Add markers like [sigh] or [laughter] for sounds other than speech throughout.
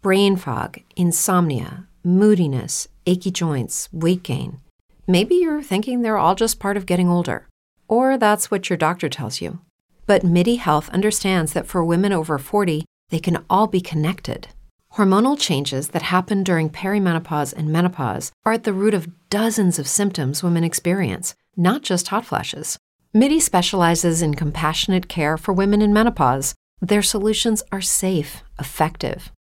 brain fog, insomnia, moodiness, achy joints, weight gain. Maybe you're thinking they're all just part of getting older, or that's what your doctor tells you. But MIDI Health understands that for women over 40, they can all be connected. Hormonal changes that happen during perimenopause and menopause are at the root of dozens of symptoms women experience, not just hot flashes. MIDI specializes in compassionate care for women in menopause. Their solutions are safe, effective,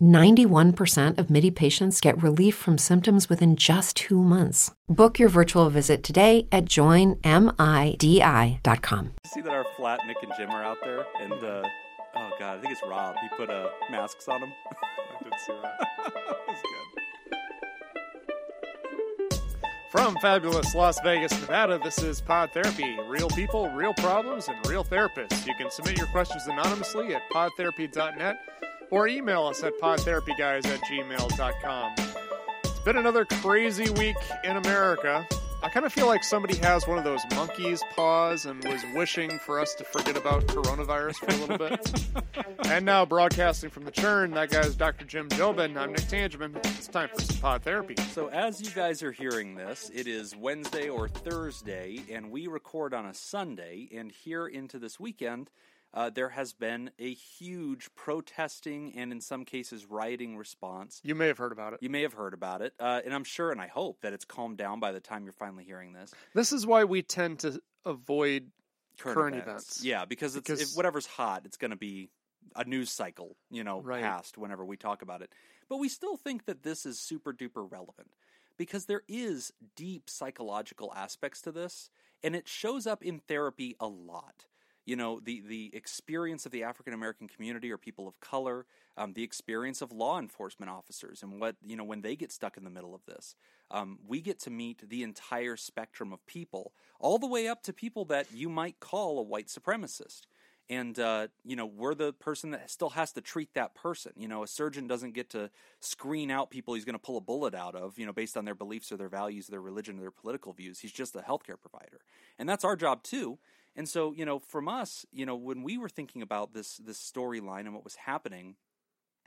91% of MIDI patients get relief from symptoms within just two months. Book your virtual visit today at joinmidi.com. See that our flat Nick and Jim are out there, and uh, oh god, I think it's Rob. He put uh, masks on them. [laughs] I did see that. That's good. From fabulous Las Vegas, Nevada, this is Pod Therapy. Real people, real problems, and real therapists. You can submit your questions anonymously at podtherapy.net or email us at podtherapyguys at gmail.com. It's been another crazy week in America. I kind of feel like somebody has one of those monkey's paws and was wishing for us to forget about coronavirus for a little bit. [laughs] and now, broadcasting from the churn, that guy's Dr. Jim Jobin. I'm Nick Tangeman. It's time for some pod therapy. So, as you guys are hearing this, it is Wednesday or Thursday, and we record on a Sunday. And here into this weekend, uh, there has been a huge protesting and, in some cases, rioting response. You may have heard about it. You may have heard about it, uh, and I'm sure and I hope that it's calmed down by the time you're finally hearing this. This is why we tend to avoid current, events. Yeah, because, it's, Because- if whatever's hot, it's going to be a news cycle, you know, Right. past whenever we talk about it. But we still think that this is super duper relevant because there is deep psychological aspects to this, and it shows up in therapy a lot. You know, the, the experience of the African American community or people of color, um, the experience of law enforcement officers, and what, you know, when they get stuck in the middle of this. Um, we get to meet the entire spectrum of people, all the way up to people that you might call a white supremacist. And uh, you know we're the person that still has to treat that person. You know a surgeon doesn't get to screen out people he's going to pull a bullet out of you know based on their beliefs or their values or their religion or their political views. He's just a healthcare provider. And that's our job too and so you know from us you know when we were thinking about this this storyline and what was happening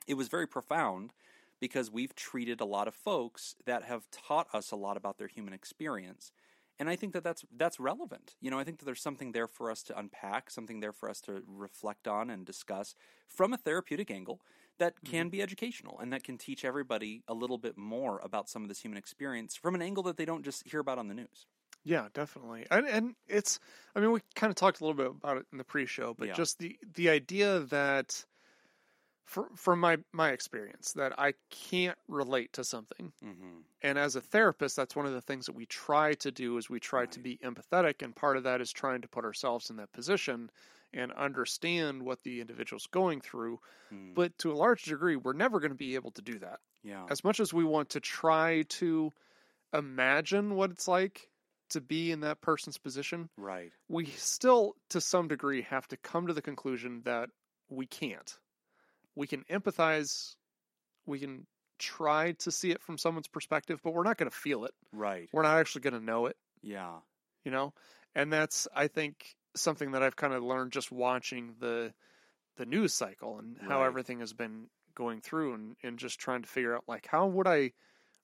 it was very profound because we've treated a lot of folks that have taught us a lot about their human experience and I think that that's that's relevant. You know, I think that there's something there for us to unpack, something there for us to reflect on and discuss from a therapeutic angle that can mm-hmm. be educational and that can teach everybody a little bit more about some of this human experience from an angle that they don't just hear about on the news. Yeah, definitely. And and it's I mean we kind of talked a little bit about it in the pre-show, but Yeah. just the the idea that for, from my my experience that I can't relate to something. Mm-hmm. And as a therapist, that's one of the things that we try to do is we try to be empathetic and part of that is trying to put ourselves in that position and understand what the individual's going through. Mm. But to a large degree, we're never going to be able to do that. yeah, as much as we want to try to imagine what it's like to be in that person's position, right. we still, to some degree, have to come to the conclusion that we can't. We can empathize, we can try to see it from someone's perspective, but we're not going to feel it. Right. We're not actually going to know it, Yeah. you know? And that's, I think, something that I've kind of learned just watching the the news cycle and how Right. everything has been going through and, and just trying to figure out like how would I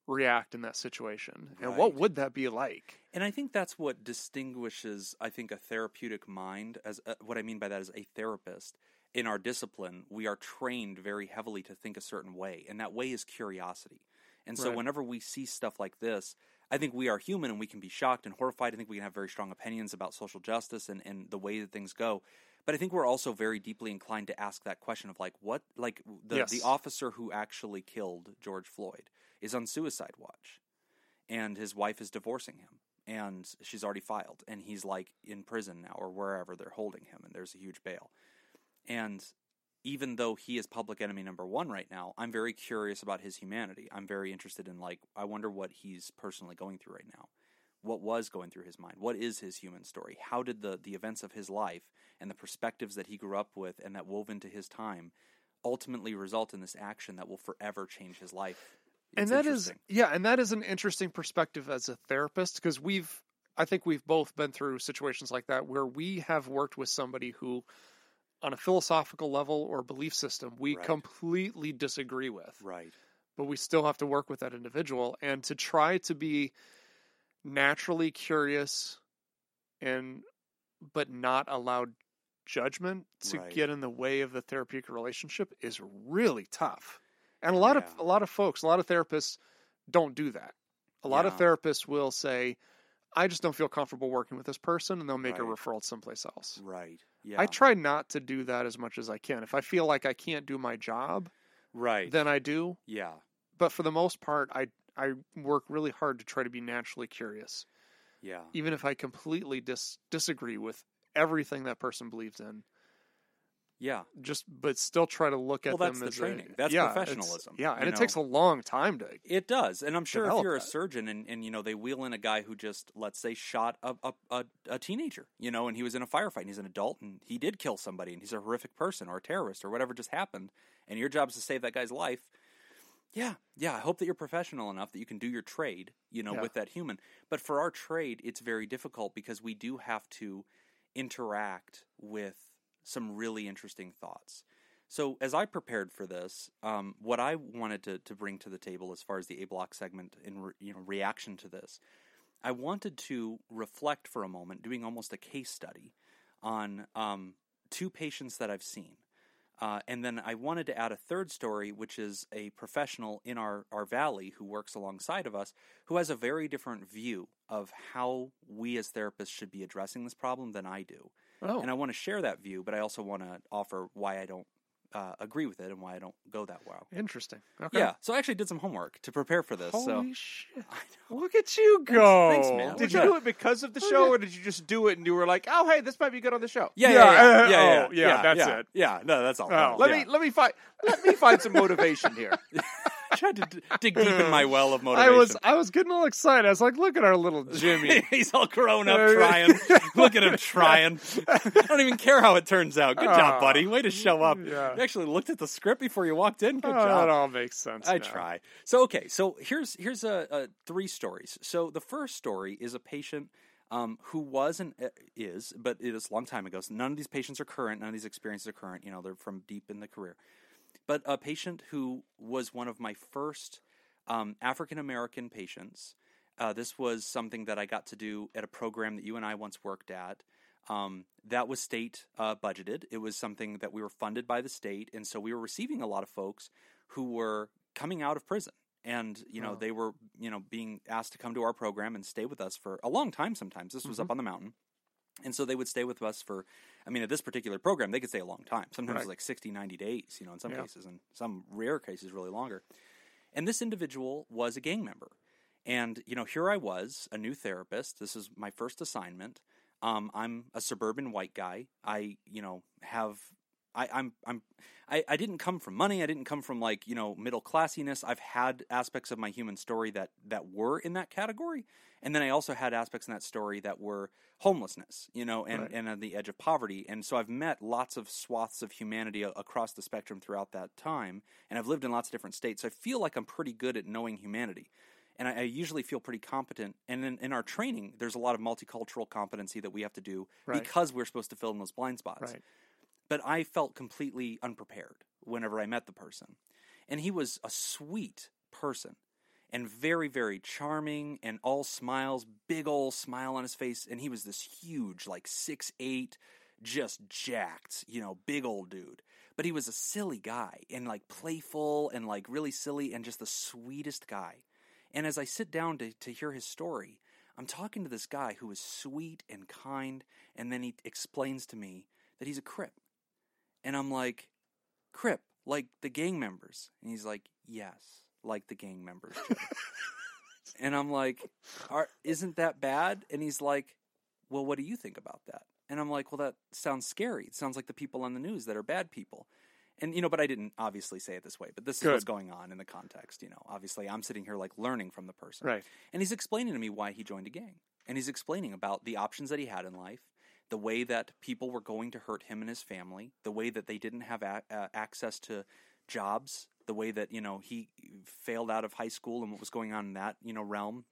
react in that situation and what would that be like And I think that's what distinguishes, I think, a therapeutic mind. As uh, what I mean by that is a therapist in our discipline, we are trained very heavily to think a certain way, and that way is curiosity. And so, Right. whenever we see stuff like this, I think we are human and we can be shocked and horrified. I think we can have very strong opinions about social justice and, and the way that things go. But I think we're also very deeply inclined to ask that question of like what like the Yes. the officer who actually killed George Floyd is on suicide watch and his wife is divorcing him and she's already filed and he's like in prison now or wherever they're holding him and there's a huge bail. And even though he is public enemy number 1 right now, I'm very curious about his humanity. I'm very interested in like I wonder what he's personally going through right now what was going through his mind what is his human story how did the the events of his life and the perspectives that he grew up with and that wove into his time ultimately result in this action that will forever change his life and that is yeah and that is an interesting perspective as a therapist because we've i think we've both been through situations like that where we have worked with somebody who on a philosophical level or belief system we Right. completely disagree with right but we still have to work with that individual and to try to be naturally curious and but not allow judgment to Right. get in the way of the therapeutic relationship is really tough. And a lot of a lot of folks, a lot of therapists don't do that. A lot of therapists will say I just don't feel comfortable working with this person and they'll make a Right. referral someplace else. right. Yeah. I try not to do that as much as I can. If I feel like I can't do my job, right. then I do. Yeah. But for the most part i i work really hard to try to be naturally curious. Yeah. Even if i completely dis- disagree with everything that person believes in yeah just but still try to look at Well, that's them the as a- training. That's yeah, professionalism, yeah and it know? takes a long time to It does, and I'm sure if you're a that. surgeon and, and you know they wheel in a guy who just let's say shot a, a, a, a teenager, you know, and he was in a firefight, and he's an adult, and he did kill somebody, and he's a horrific person or a terrorist or whatever just happened, and your job is to save that guy's life. Yeah, yeah. I hope that you're professional enough that you can do your trade, you know, Yeah. with that human. But for our trade, it's very difficult because we do have to interact with some really interesting thoughts. So as I prepared for this, um, what I wanted to, to bring to the table as far as the A block segment in re, you know reaction to this, I wanted to reflect for a moment, doing almost a case study on um, two patients that I've seen. Uh, and then I wanted to add a third story, which is a professional in our, our valley who works alongside of us, who has a very different view of how we as therapists should be addressing this problem than I do. Oh And I want to share that view, but I also want to offer why I don't uh, agree with it and why I don't go that well. interesting okay Yeah, so I actually did some homework to prepare for this. holy so shit [laughs] look at you go thanks, man. Did you do it because of the show, or did you just do it and you were like, "Oh, hey, this might be good on the show"? yeah, Yeah, yeah, yeah, uh, yeah, yeah, oh, yeah, that's yeah, it. Yeah, no, that's all. Oh. Let Yeah. me let me find let me find some motivation here. [laughs] I [laughs] tried to d- dig deep in my well of motivation. I was I was getting all excited. I was like, look at our little Jimmy. [laughs] He's all grown up trying. [laughs] Look at him trying. I don't even care how it turns out. Good job, buddy. Way to show up. yeah. You actually looked at the script before you walked in. Good Oh, job. that all makes sense. I now. try. So okay, so here's here's a, a three stories. So the first story is a patient um, who was and uh, is, but it is a long time ago. So none of these patients are current. None of these experiences are current. You know, they're from deep in the career. But a patient who was one of my first um, African American patients. Uh, this was something that I got to do at a program that you and I once worked at. Um, that was state uh, budgeted. It was something that we were funded by the state, and so we were receiving a lot of folks who were coming out of prison, and you know Oh. they were you know being asked to come to our program and stay with us for a long time. Sometimes this was up on the mountain, and so they would stay with us for. I mean, at this particular program, they could stay a long time. Sometimes Right. like 60, 90 days. You know, in some Yeah. cases, and some rare cases, really longer. And this individual was a gang member. And, you know, here I was, a new therapist. This is my first assignment. Um, I'm a suburban white guy. I, you know, have I, I'm I'm I, I didn't come from money. I didn't come from like, you know, middle classiness. I've had aspects of my human story that that were in that category. And then I also had aspects in that story that were homelessness, you know, and, Right. and on the edge of poverty. And so I've met lots of swaths of humanity a- across the spectrum throughout that time. And I've lived in lots of different states. So I feel like I'm pretty good at knowing humanity. And I, I usually feel pretty competent. And in, in our training, there's a lot of multicultural competency that we have to do Right. because we're supposed to fill in those blind spots Right. But I felt completely unprepared whenever I met the person. And he was a sweet person and very, very charming and all smiles, big old smile on his face. And he was this huge, like six eight, just jacked, you know, big old dude. But he was a silly guy and like playful and like really silly and just the sweetest guy. And as I sit down to, to hear his story, I'm talking to this guy who is sweet and kind, and then he explains to me that he's a Crip. And I'm like, Crip, like the gang members. And he's like, Yes, like the gang members. [laughs] And I'm like, Are, Isn't that bad? And he's like, Well, what do you think about that? And I'm like, Well, that sounds scary. It sounds like the people on the news that are bad people. And, you know, but I didn't obviously say it this way, but this is what's going on in the context, you know. Obviously, I'm sitting here like learning from the person. Right. And he's explaining to me why he joined a gang. And he's explaining about the options that he had in life, the way that people were going to hurt him and his family, the way that they didn't have a- uh, access to jobs, the way that, you know, he failed out of high school and what was going on in that, you know, realm.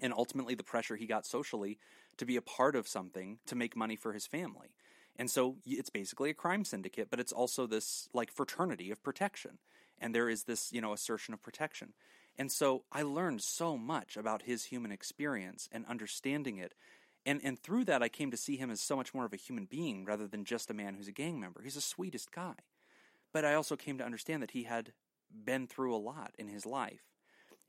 And ultimately the pressure he got socially to be a part of something to make money for his family. And so it's basically a crime syndicate, but it's also this like fraternity of protection. And there is this, you know, assertion of protection. And so I learned so much about his human experience and understanding it. And and through that I came to see him as so much more of a human being rather than just a man who's a gang member. He's the sweetest guy. But I also came to understand that he had been through a lot in his life.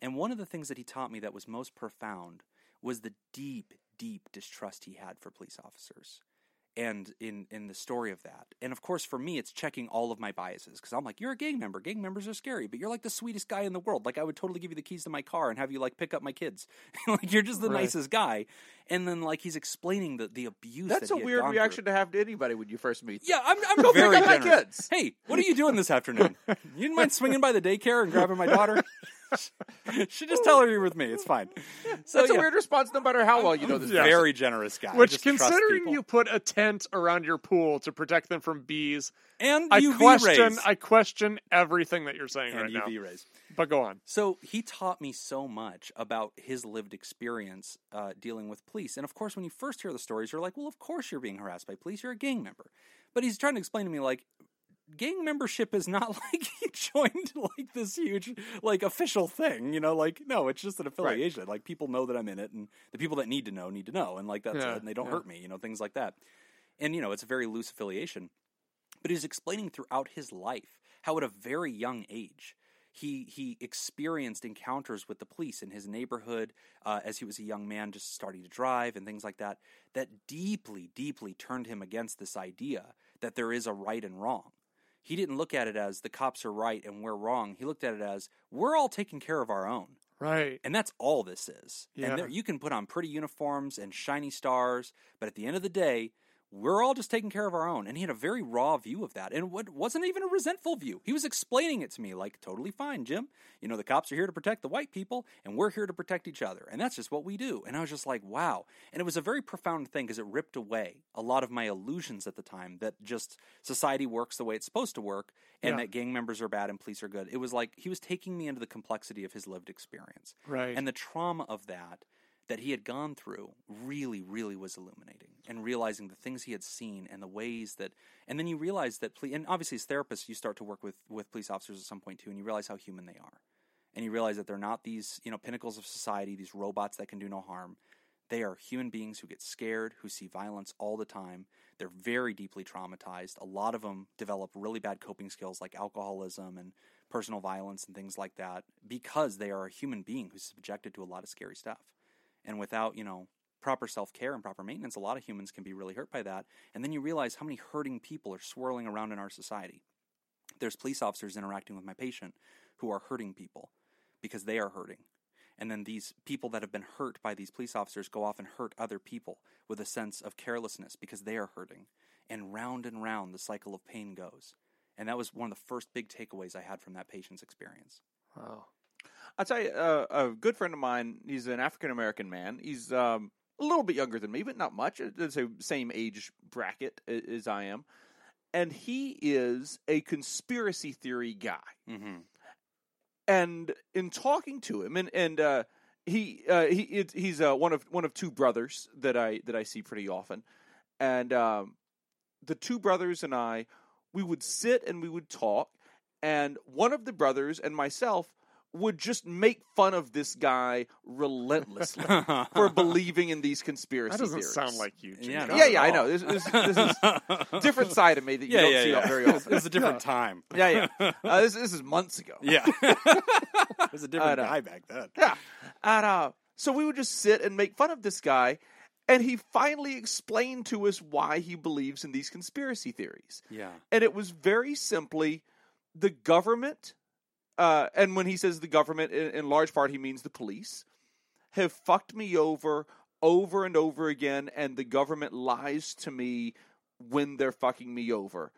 And one of the things that he taught me that was most profound was the deep, deep distrust he had for police officers. And in, in the story of that. And of course, for me, it's checking all of my biases because I'm like, you're a gang member. Gang members are scary, but you're like the sweetest guy in the world. Like, I would totally give you the keys to my car and have you like pick up my kids. [laughs] like, you're just the Right. nicest guy. And then, like, he's explaining the, the abuse That's that a had weird reaction through. to have to anybody when you first meet. them. Yeah, I'm, I'm [laughs] very pick up my kids. Hey, what are you doing this afternoon? You mind swinging by the daycare and grabbing my daughter? [laughs] [laughs] Should just tell her you're with me. It's fine. So That's yeah, a weird response, no matter how well you know this. Yeah. person. very generous guy. Which, considering you put a tent around your pool to protect them from bees, and I UV question. rays I question everything that you're saying and right UV now. rays. But go on. So he taught me so much about his lived experience uh, dealing with police. And of course, when you first hear the stories, you're like, well, of course you're being harassed by police. You're a gang member. But he's trying to explain to me, like, gang membership is not [laughs] like he joined like this huge like official thing you know like no it's just an affiliation. Like people know that i'm in it and the people that need to know need to know and like that's Yeah, it and they don't yeah. hurt me you know things like that. And you know it's a very loose affiliation but he's explaining throughout his life how at a very young age he he experienced encounters with the police in his neighborhood uh, as he was a young man just starting to drive and things like that that deeply deeply turned him against this idea that there is a right and wrong he didn't look at it as the cops are right and we're wrong he looked at it as we're all taking care of our own Right. and that's all this is. Yeah. And there, you can put on pretty uniforms and shiny stars, but at the end of the day, we're all just taking care of our own. And he had a very raw view of that. And what wasn't even a resentful view. He was explaining it to me like, totally fine, Jim. You know, the cops are here to protect the white people, and we're here to protect each other. And that's just what we do. And I was just like, wow. And it was a very profound thing because it ripped away a lot of my illusions at the time that just society works the way it's supposed to work and Yeah. that gang members are bad and police are good. It was like he was taking me into the complexity of his lived experience. Right. And the trauma of that that he had gone through really, really was illuminating and realizing the things he had seen and the ways that, and then you realize that, and obviously as therapists, you start to work with, with police officers at some point too, and you realize how human they are. And you realize that they're not these, you know, pinnacles of society, these robots that can do no harm. They are human beings who get scared, who see violence all the time. They're very deeply traumatized. A lot of them develop really bad coping skills like alcoholism and personal violence and things like that because they are a human being who's subjected to a lot of scary stuff. And without, you know, proper self care and proper maintenance, a lot of humans can be really hurt by that. And then you realize how many hurting people are swirling around in our society. There's police officers interacting with my patient who are hurting people because they are hurting. And then these people that have been hurt by these police officers go off and hurt other people with a sense of carelessness because they are hurting. And round and round the cycle of pain goes. And that was one of the first big takeaways I had from that patient's experience. Wow. I'll tell you, uh, a good friend of mine. He's an African American man. He's um, a little bit younger than me, but not much. It's the same age bracket as I am, and he is a conspiracy theory guy. Mm-hmm. And in talking to him, and and uh, he uh, he it, he's uh, one of one of two brothers that I that I see pretty often, and um, the two brothers and I, we would sit and we would talk, and one of the brothers and myself would just make fun of this guy relentlessly for [laughs] believing in these conspiracy That doesn't theories. sound like you. Jim. Yeah, yeah, yeah, I know. This, this, this is a [laughs] different side of me that you yeah, don't yeah, see yeah. very often. It was a different time. yeah, yeah. [laughs] Uh, this, this is months ago. Yeah. it was a different I know. guy back then. Yeah. And uh, so we would just sit and make fun of this guy, and he finally explained to us why he believes in these conspiracy theories. Yeah. And it was very simply the government, uh, and when he says the government, in, in large part, he means the police, have fucked me over over and over again, and the government lies to me when they're fucking me over.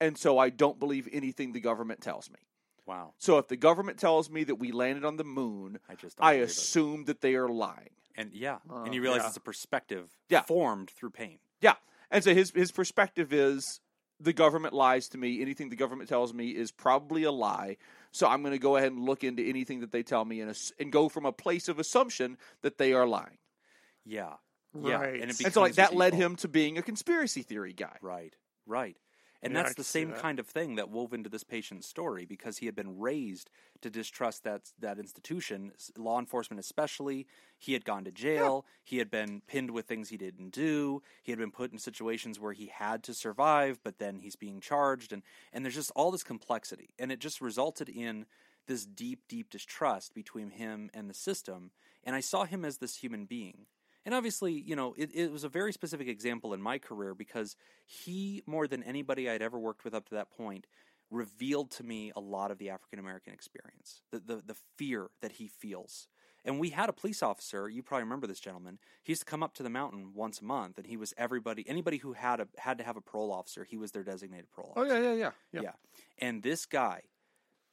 And so I don't believe anything the government tells me. Wow. So if the government tells me that we landed on the moon, I just I believe it. assume that they are lying. And yeah, Oh, and you realize yeah. it's a perspective Yeah. formed through pain. Yeah. And so his his perspective is the government lies to me. Anything the government tells me is probably a lie. So I'm going to go ahead and look into anything that they tell me and, ass- and go from a place of assumption that they are lying. Yeah. Yeah. Right. And, it And so like becomes that led him to being a conspiracy theory guy. Right, right. And Yeah, that's the same that. kind of thing that wove into this patient's story because he had been raised to distrust that that institution, law enforcement especially. He had gone to jail. He had been pinned with things he didn't do. He had been put in situations where he had to survive, but then he's being charged, and and there's just all this complexity, and it just resulted in this deep, deep distrust between him and the system. And I saw him as this human being. And obviously, you know, it, it was a very specific example in my career because he, more than anybody I'd ever worked with up to that point, revealed to me a lot of the African American experience, the, the the fear that he feels. And we had a police officer. You probably remember this gentleman. He used to come up to the mountain once a month, and he was everybody. Anybody who had a had to have a parole officer, he was their designated parole Oh officer. yeah, yeah, yeah, yeah. Yeah. And this guy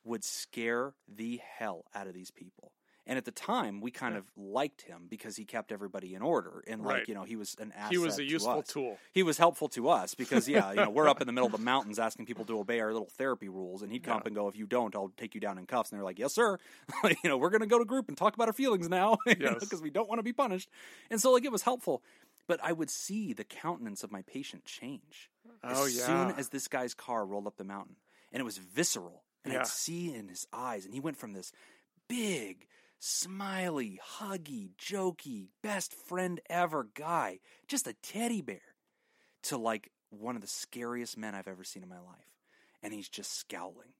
would scare the hell out of these people. And at the time, we kind of liked him because he kept everybody in order, and like Right. you know, he was an asset. He was a to useful us. tool. He was helpful to us because yeah, you know, we're up in the middle of the [laughs] mountains asking people to obey our little therapy rules, and he'd come up and go, "If you don't, I'll take you down in cuffs." And they're like, "Yes, sir." [laughs] you know, we're gonna go to group and talk about our feelings now, [laughs] because Yes. we don't want to be punished. And so, like, it was helpful. But I would see the countenance of my patient change Oh, as yeah. soon as this guy's car rolled up the mountain, and it was visceral, and Yeah. I'd see in his eyes, and he went from this big, smiley, huggy, jokey, best friend ever guy, just a teddy bear, to like one of the scariest men I've ever seen in my life, and he's just scowling.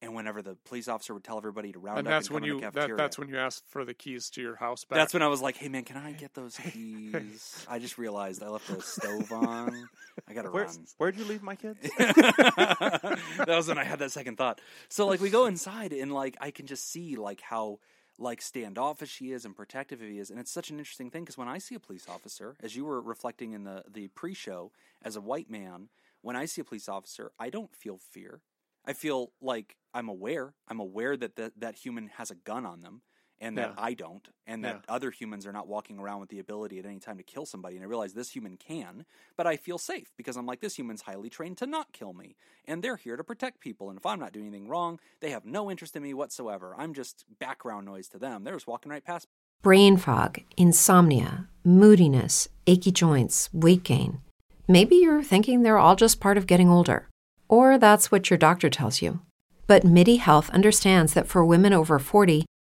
And whenever the police officer would tell everybody to round And up that's and when come in you the that, cafeteria, that's when you asked for the keys to your house back. that's when I was like, "Hey man, can I get those keys?" I just realized I left the [laughs] stove on. I gotta Where, run. where'd you leave my kids? [laughs] that was when I had that second thought. So like we go inside and like I can just see like how like standoffish he is and protective he is, and it's such an interesting thing because when I see a police officer, as you were reflecting in the the pre-show, as a white man, when I see a police officer, I don't feel fear. I feel like I'm aware. I'm aware that that, that human has a gun on them. And that Yeah. I don't, and that Yeah. other humans are not walking around with the ability at any time to kill somebody. And I realize this human can, but I feel safe because I'm like, this human's highly trained to not kill me. And they're here to protect people. And if I'm not doing anything wrong, they have no interest in me whatsoever. I'm just background noise to them. They're just walking right past me. Brain fog, insomnia, moodiness, achy joints, weight gain. Maybe you're thinking they're all just part of getting older. Or that's what your doctor tells you. But MIDI Health understands that for women over 40,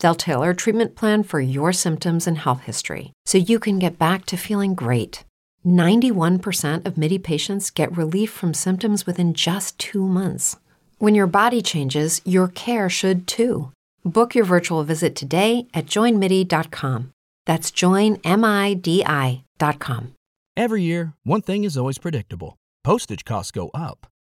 They'll tailor a treatment plan for your symptoms and health history so you can get back to feeling great. 91% of MIDI patients get relief from symptoms within just two months. When your body changes, your care should too. Book your virtual visit today at joinmidi.com. That's joinmidi.com. Every year, one thing is always predictable postage costs go up.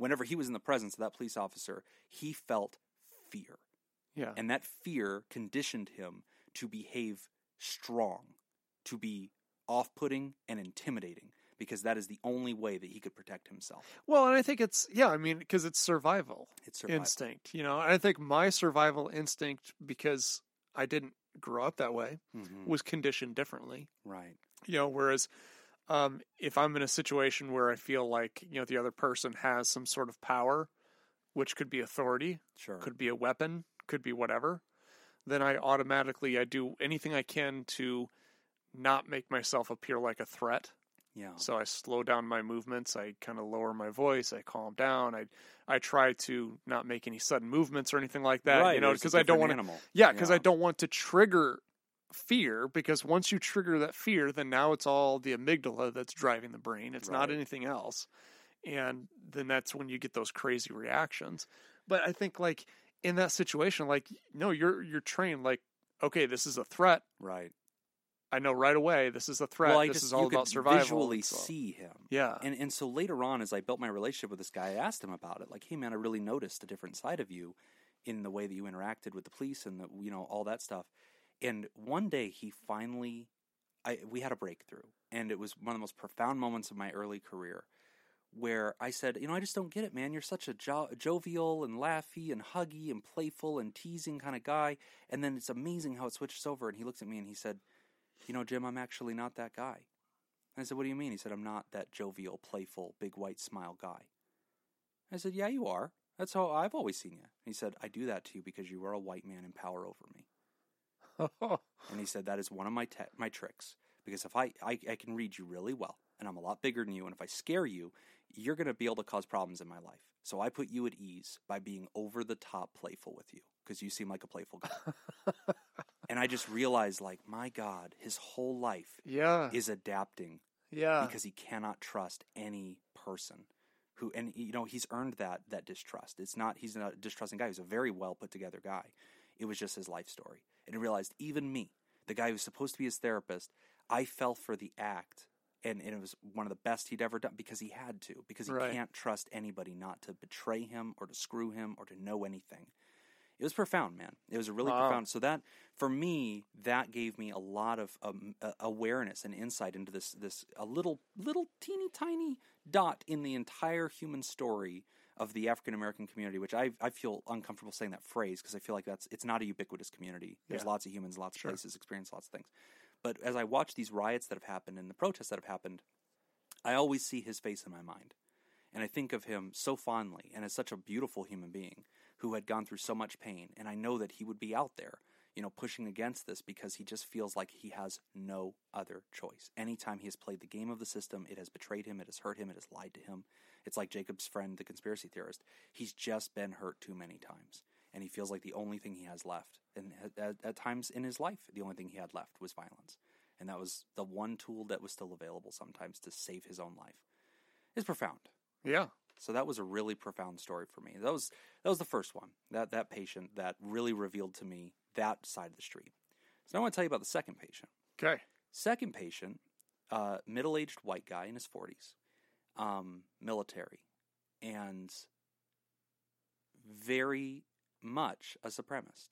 Whenever he was in the presence of that police officer, he felt fear. Yeah. And that fear conditioned him to behave strong, to be off putting and intimidating, because that is the only way that he could protect himself. Well, and I think it's yeah, I mean, because it's survival, It's survival. instinct, you know. And I think my survival instinct, because I didn't grow up that way, Mhm. was conditioned differently. Right. You know, whereas um, if I'm in a situation where I feel like you know the other person has some sort of power, which could be authority, Sure. could be a weapon, could be whatever, then I automatically I do anything I can to not make myself appear like a threat. yeah. So I slow down my movements. I kind of lower my voice. I calm down. I I try to not make any sudden movements or anything like that. right. You know, because I don't want to. Yeah, because I don't want to trigger fear. Because once you trigger that fear, then now it's all the amygdala that's driving the brain. It's not anything else. And then that's when you get those crazy reactions. But I think like in that situation, like no, you're you're trained like okay, this is a threat. Right. I know right away this is a threat. Well, I this just is all about survival. visually so- see him. Yeah. And and so later on, as I built my relationship with this guy, I asked him about it. Like, hey man, I really noticed a different side of you in the way that you interacted with the police and the you know all that stuff. And one day he finally, I we had a breakthrough, and it was one of the most profound moments of my early career, where I said, you know, I just don't get it, man. You're such a jo- jovial and laughy and huggy and playful and teasing kind of guy, and then it's amazing how it switches over. And he looks at me and he said, you know, Jim, I'm actually not that guy. I said, What do you mean? He said, I'm not that jovial, playful, big white smile guy. I said, Yeah, you are. That's how I've always seen you. He said, I do that to you because you are a white man in power over me. [laughs] And he said, That is one of my te- my tricks. Because if I, I, I can read you really well, and I'm a lot bigger than you, and if I scare you, you're going to be able to cause problems in my life. So I put you at ease by being over the top playful with you because you seem like a playful guy. [laughs] and I just realized, like, my God, his whole life yeah. is adapting yeah. because he cannot trust any person who and you know he's earned that that distrust it's not he's not a distrusting guy he's a very well put together guy it was just his life story and he realized even me the guy who's supposed to be his therapist i fell for the act and, and it was one of the best he'd ever done because he had to because he Right. can't trust anybody not to betray him or to screw him or to know anything it was profound man it was a really Wow. profound so that for me that gave me a lot of um, uh, awareness and insight into this this a little little teeny tiny dot in the entire human story of the African American community which I I feel uncomfortable saying that phrase because I feel like that's it's not a ubiquitous community there's Yeah. lots of humans lots of Sure. places experience lots of things but as I watch these riots that have happened and the protests that have happened I always see his face in my mind and I think of him so fondly and as such a beautiful human being who had gone through so much pain. And I know that he would be out there, you know, pushing against this because he just feels like he has no other choice. Anytime he has played the game of the system, it has betrayed him, it has hurt him, it has lied to him. It's like Jacob's friend, the conspiracy theorist. He's just been hurt too many times. And he feels like the only thing he has left, and at, at, times in his life, the only thing he had left was violence. And that was the one tool that was still available sometimes to save his own life. It's profound. yeah. So that was a really profound story for me. That was that was the first one. That that patient that really revealed to me that side of the street. So now I want to tell you about the second patient. Okay. Second patient, uh, middle-aged white guy in his forties, um, military, and very much a supremacist.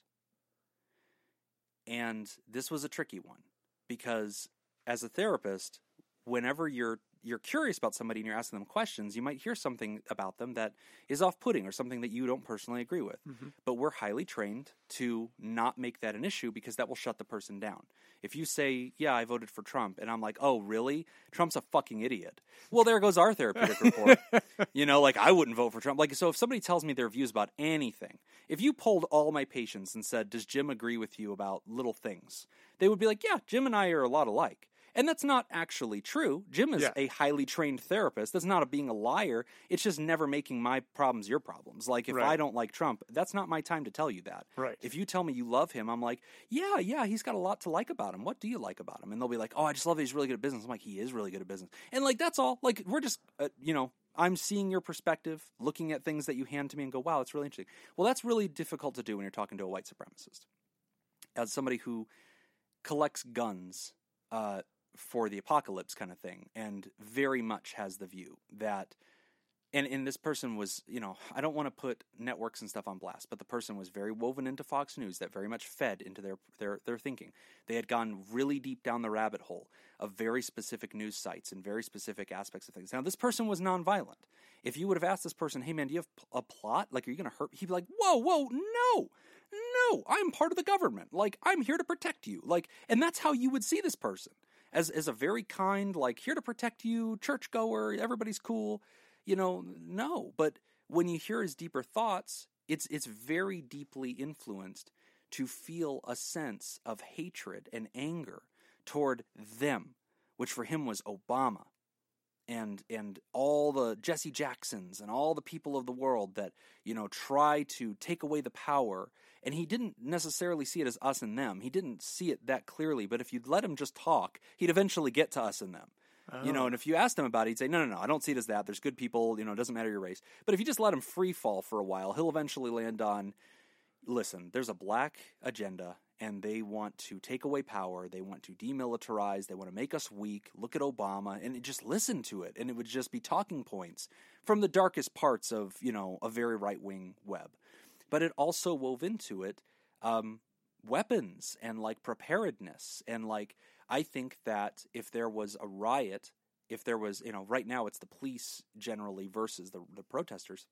And this was a tricky one because as a therapist, whenever you're you're curious about somebody and you're asking them questions, you might hear something about them that is off-putting or something that you don't personally agree with. Mm-hmm. But we're highly trained to not make that an issue because that will shut the person down. If you say, "Yeah, I voted for Trump," and I'm like, "Oh, really? Trump's a fucking idiot." Well, there goes our therapeutic rapport. [laughs] you know, like I wouldn't vote for Trump. Like so if somebody tells me their views about anything, if you polled all my patients and said, "Does Jim agree with you about little things?" They would be like, "Yeah, Jim and I are a lot alike." And that's not actually true. Jim is Yeah. a highly trained therapist. That's not a being a liar. It's just never making my problems your problems. Like if Right. I don't like Trump, that's not my time to tell you that. Right. If you tell me you love him, I'm like, yeah, yeah, he's got a lot to like about him. What do you like about him? And they'll be like, oh, I just love that he's really good at business. I'm like, he is really good at business. And like that's all. Like we're just, uh, you know, I'm seeing your perspective, looking at things that you hand to me, and go, wow, it's really interesting. Well, that's really difficult to do when you're talking to a white supremacist. As somebody who collects guns uh, for the apocalypse kind of thing, and very much has the view that and and this person was you know i don't want to put networks and stuff on blast but the person was very woven into fox news that very much fed into their their their thinking. They had gone really deep down the rabbit hole of very specific news sites and very specific aspects of things. Now this person was nonviolent. If you would have asked this person hey man do you have a plot? Like are you going to hurt? he'd be like whoa whoa no! No! I'm part of the government. Like i'm here to protect you. Like and that's how you would see this person as as a very kind like here to protect you churchgoer everybody's cool you know, no. But when you hear his deeper thoughts, it's it's very deeply influenced to feel a sense of hatred and anger toward them, which for him was Obama and and all the Jesse Jacksons and all the people of the world that you know try to take away the power and he didn't necessarily see it as us and them he didn't see it that clearly but if you'd let him just talk he'd eventually get to us and them you know, Oh. and if you asked him about it, he'd say, no, no, no, I don't see it as that. There's good people, you know, it doesn't matter your race. But if you just let him free fall for a while, he'll eventually land on listen, there's a black agenda and they want to take away power. They want to demilitarize. They want to make us weak. Look at Obama and just listen to it. And it would just be talking points from the darkest parts of, you know, a very right wing web. But it also wove into it um, weapons and like preparedness. And like, I think that if there was a riot, if there was, you know, right now it's the police generally versus the, the protesters,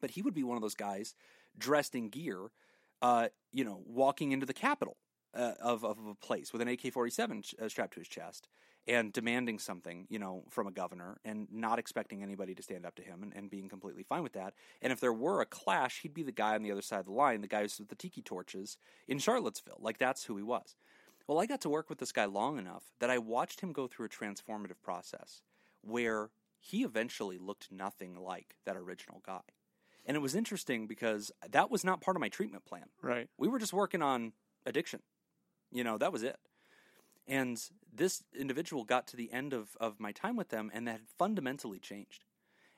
but he would be one of those guys dressed in gear, uh, you know, walking into the Capitol uh, of, of a place with an AK 47 ch- uh, strapped to his chest and demanding something, you know, from a governor and not expecting anybody to stand up to him and, and being completely fine with that. And if there were a clash, he'd be the guy on the other side of the line, the guy with the tiki torches in Charlottesville. Like, that's who he was. Well, I got to work with this guy long enough that I watched him go through a transformative process where he eventually looked nothing like that original guy. And it was interesting because that was not part of my treatment plan. Right. We were just working on addiction. You know, that was it. And this individual got to the end of, of my time with them and that had fundamentally changed.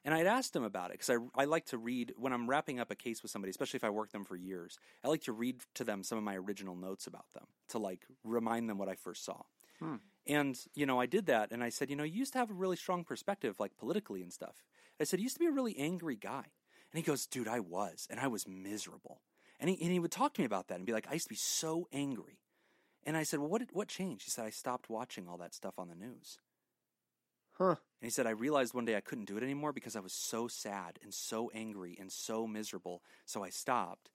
And I'd asked him about it because I, I like to read, when I'm wrapping up a case with somebody, especially if I work them for years, I like to read to them some of my original notes about them to like remind them what I first saw. Hmm. And, you know, I did that and I said, you know, you used to have a really strong perspective, like politically and stuff. I said, you used to be a really angry guy. And he goes, dude, I was. And I was miserable. And he, and he would talk to me about that and be like, I used to be so angry. And I said, well, what, what changed? He said, I stopped watching all that stuff on the news. Huh. And he said, I realized one day I couldn't do it anymore because I was so sad and so angry and so miserable. So I stopped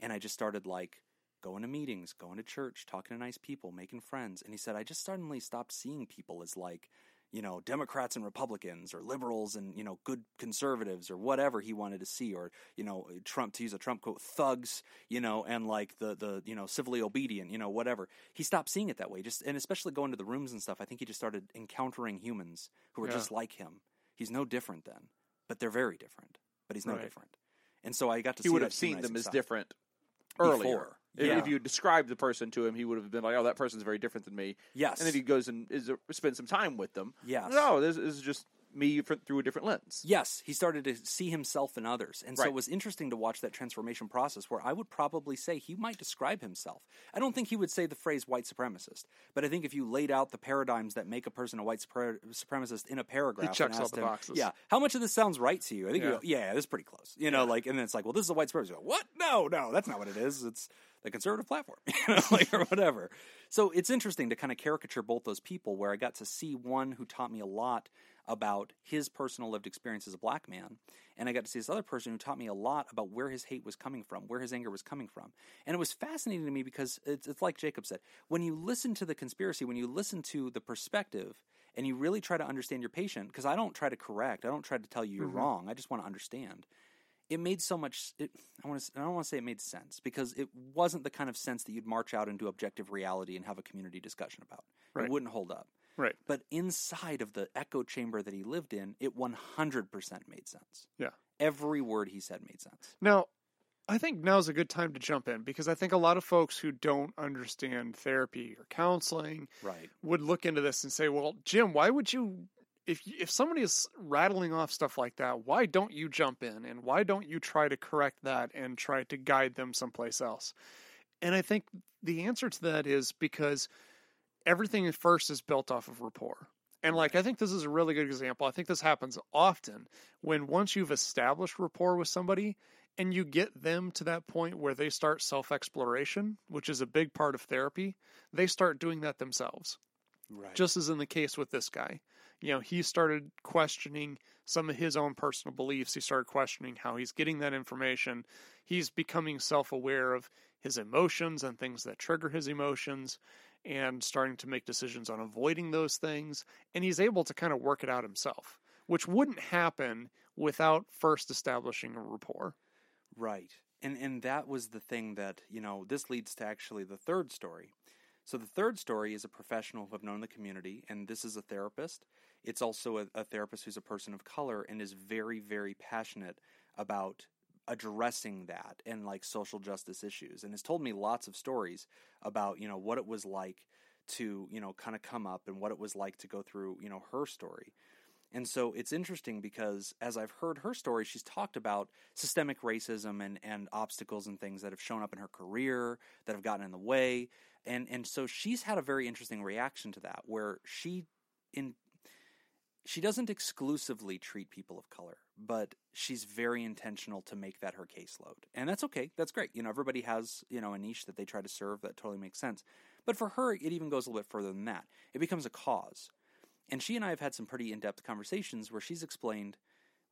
and I just started like going to meetings, going to church, talking to nice people, making friends. And he said, I just suddenly stopped seeing people as like, you know, Democrats and Republicans or liberals and, you know, good conservatives or whatever he wanted to see or, you know, Trump, to use a Trump quote, thugs, you know, and like the, the, you know, civilly obedient, you know, whatever. He stopped seeing it that way. Just, and especially going to the rooms and stuff, I think he just started encountering humans who were Yeah. just like him. He's no different then, but they're very different, but he's no Right. different. And so I got to he see would have seen them as different earlier. Before. If, Yeah. if you described the person to him, he would have been like, "Oh, that person's very different than me." Yes. And then he goes and is spends some time with them. Yes. No, this, this is just me through a different lens. Yes, he started to see himself in others. And so Right. it was interesting to watch that transformation process where I would probably say he might describe himself. I don't think he would say the phrase white supremacist, but I think if you laid out the paradigms that make a person a white supre- supremacist in a paragraph, and checks all asked the him, boxes. Yeah, how much of this sounds right to you? I think Yeah. you go, yeah, this is pretty close. You know, like, and then it's like, well, this is a white supremacist. You go, what? No, no, that's not what it is. It's the conservative platform, [laughs] you know, like, or whatever. So it's interesting to kind of caricature both those people where I got to see one who taught me a lot about his personal lived experience as a black man. And I got to see this other person who taught me a lot about where his hate was coming from, where his anger was coming from. And it was fascinating to me because it's, it's like Jacob said when you listen to the conspiracy, when you listen to the perspective, and you really try to understand your patient, because I don't try to correct, I don't try to tell you you're mm-hmm. wrong, I just want to understand it made so much it, I want to I don't want to say it made sense because it wasn't the kind of sense that you'd march out into objective reality and have a community discussion about. Right. It wouldn't hold up. Right. But inside of the echo chamber that he lived in, it 100% made sense. Yeah. Every word he said made sense. Now, I think now's a good time to jump in because I think a lot of folks who don't understand therapy or counseling Right. would look into this and say, "Well, Jim, why would you if if somebody is rattling off stuff like that, why don't you jump in and why don't you try to correct that and try to guide them someplace else?" And I think the answer to that is because everything at first is built off of rapport. And like I think this is a really good example. I think this happens often when once you've established rapport with somebody and you get them to that point where they start self-exploration, which is a big part of therapy, they start doing that themselves. Right. Just as in the case with this guy. You know, he started questioning some of his own personal beliefs. He started questioning how he's getting that information. He's becoming self aware of his emotions and things that trigger his emotions and starting to make decisions on avoiding those things. And he's able to kind of work it out himself, which wouldn't happen without first establishing a rapport. Right. And and that was the thing that, you know, this leads to actually the third story. So the third story is a professional who I've known the community, and this is a therapist. It's also a, a therapist who's a person of color and is very, very passionate about addressing that and like social justice issues and has told me lots of stories about you know what it was like to you know kind of come up and what it was like to go through you know her story and so it's interesting because as I've heard her story, she's talked about systemic racism and, and obstacles and things that have shown up in her career that have gotten in the way. And and so she's had a very interesting reaction to that where she in she doesn't exclusively treat people of color, but she's very intentional to make that her caseload. And that's okay. That's great. You know, everybody has, you know, a niche that they try to serve that totally makes sense. But for her, it even goes a little bit further than that. It becomes a cause. And she and I have had some pretty in depth conversations where she's explained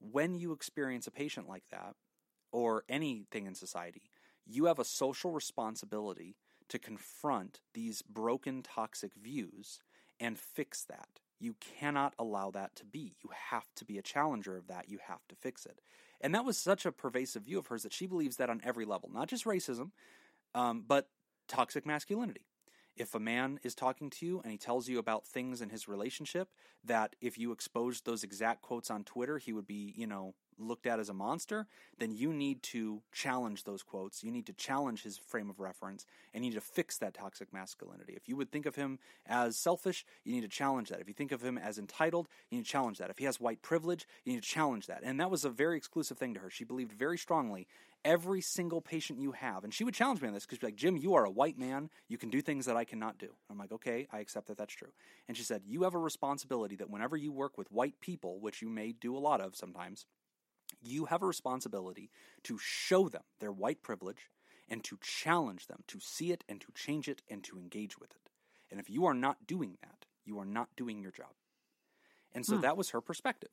when you experience a patient like that, or anything in society, you have a social responsibility to confront these broken, toxic views and fix that. You cannot allow that to be. You have to be a challenger of that. You have to fix it. And that was such a pervasive view of hers that she believes that on every level, not just racism, um, but toxic masculinity if a man is talking to you and he tells you about things in his relationship that if you exposed those exact quotes on Twitter, he would be, you know, looked at as a monster, then you need to challenge those quotes. You need to challenge his frame of reference and you need to fix that toxic masculinity. If you would think of him as selfish, you need to challenge that. If you think of him as entitled, you need to challenge that. If he has white privilege, you need to challenge that. And that was a very exclusive thing to her. She believed very strongly every single patient you have. And she would challenge me on this because she'd be like, Jim, you are a white man. You can do things that I cannot do. I'm like, okay, I accept that that's true. And she said, you have a responsibility that whenever you work with white people, which you may do a lot of sometimes, you have a responsibility to show them their white privilege and to challenge them to see it and to change it and to engage with it. And if you are not doing that, you are not doing your job. And so Hmm. that was her perspective.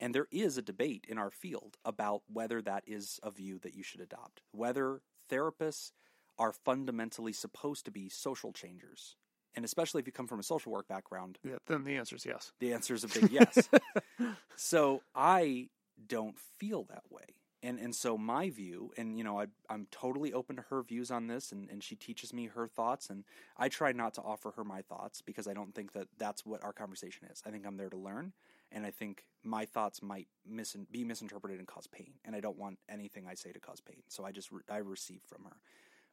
And there is a debate in our field about whether that is a view that you should adopt, whether therapists are fundamentally supposed to be social changers. And especially if you come from a social work background, Yeah, then the answer is yes. the answer is a big yes. [laughs] so I don't feel that way. And and so my view, and you know, I, I'm totally open to her views on this, and, and she teaches me her thoughts, and I try not to offer her my thoughts because I don't think that that's what our conversation is. I think I'm there to learn, and I think my thoughts might mis- be misinterpreted and cause pain, and I don't want anything I say to cause pain. So I just re- I receive from her.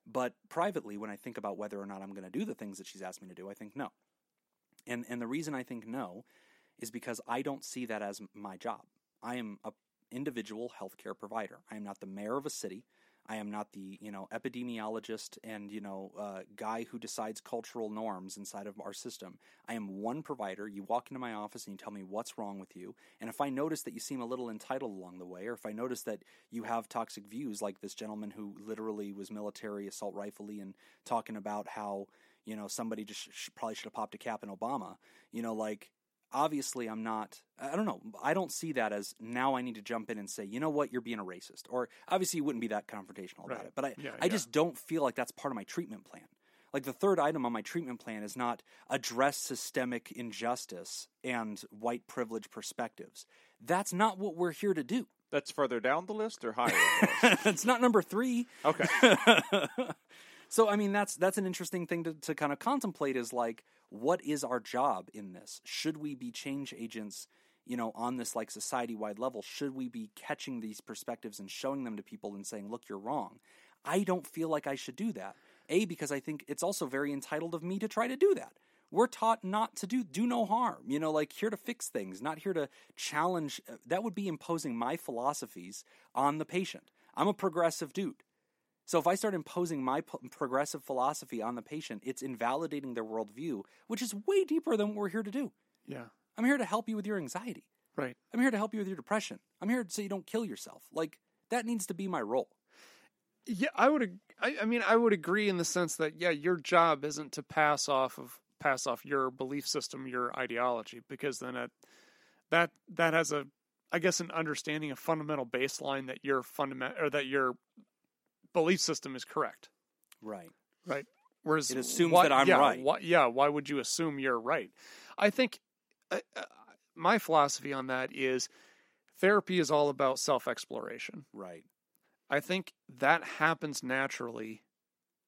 But privately, when I think about whether or not I'm going to do the things that she's asked me to do, I think no. And and the reason I think no is because I don't see that as my job. I am a individual healthcare provider. I am not the mayor of a city. I am not the you know epidemiologist and you know uh, guy who decides cultural norms inside of our system. I am one provider. You walk into my office and you tell me what's wrong with you, and if I notice that you seem a little entitled along the way, or if I notice that you have toxic views, like this gentleman who literally was military assault rifle and talking about how you know somebody just sh- probably should have popped a cap in Obama, you know, like obviously I'm not I don't know. I don't see that as now I need to jump in and say, "You know what? You're being a racist." Or obviously you wouldn't be that confrontational about it. But I Yeah, I yeah. just don't feel like that's part of my treatment plan. Like the third item on my treatment plan is not address systemic injustice and white privilege perspectives. That's not what we're here to do. That's further down the list or higher? it's [laughs] not number 3. Okay. [laughs] so I mean that's that's an interesting thing to, to kind of contemplate is like what is our job in this? Should we be change agents, you know, on this like society wide level? Should we be catching these perspectives and showing them to people and saying, look, you're wrong? I don't feel like I should do that. A, because I think it's also very entitled of me to try to do that. We're taught not to do do no harm, you know, like here to fix things, not here to challenge. uh, That would be imposing my philosophies on the patient. I'm a progressive dude. So if I start imposing my p- progressive philosophy on the patient, it's invalidating their worldview, which is way deeper than what we're here to do. Yeah. I'm here to help you with your anxiety. Right. I'm here to help you with your depression. I'm here so you don't kill yourself. Like that needs to be my role. Yeah, I would. ag- I, I mean, I would agree in the sense that yeah, your job isn't to pass off of pass off your belief system, your ideology, because then it, that that has a, I guess, an understanding, a fundamental baseline that your fundament or that your belief system is correct, Right. right? Whereas It assumes why- that I'm yeah, right. Why, yeah, why would you assume you're right? I think uh, uh, my philosophy on that is therapy is all about self exploration. Right. I think that happens naturally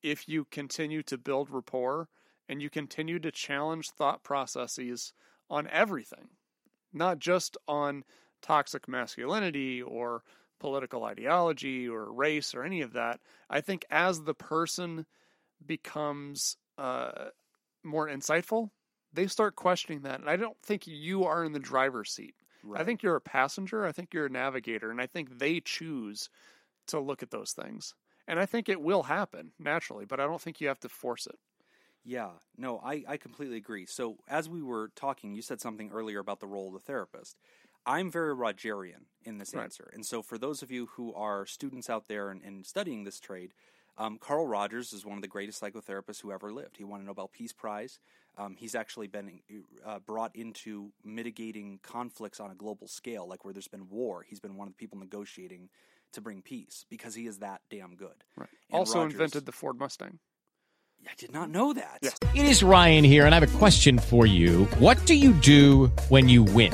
if you continue to build rapport and you continue to challenge thought processes on everything, not just on toxic masculinity or political ideology or race or any of that. I think as the person becomes uh, more insightful, they start questioning that. And I don't think you are in the driver's seat. Right. I think you're a passenger. I think you're a navigator. And I think they choose to look at those things. And I think it will happen naturally, but I don't think you have to force it. Yeah, no, I, I completely agree. So, as we were talking, you said something earlier about the role of the therapist. I'm very Rogerian in this Right. answer. And so, for those of you who are students out there and, and studying this trade, um, Carl Rogers is one of the greatest psychotherapists who ever lived. He won a Nobel Peace Prize. Um, he's actually been uh, brought into mitigating conflicts on a global scale, like where there's been war. He's been one of the people negotiating to bring peace because he is that damn good. Right. And also Rogers- invented the Ford Mustang. I did not know that. It is Ryan here, and I have a question for you. What do you do when you win?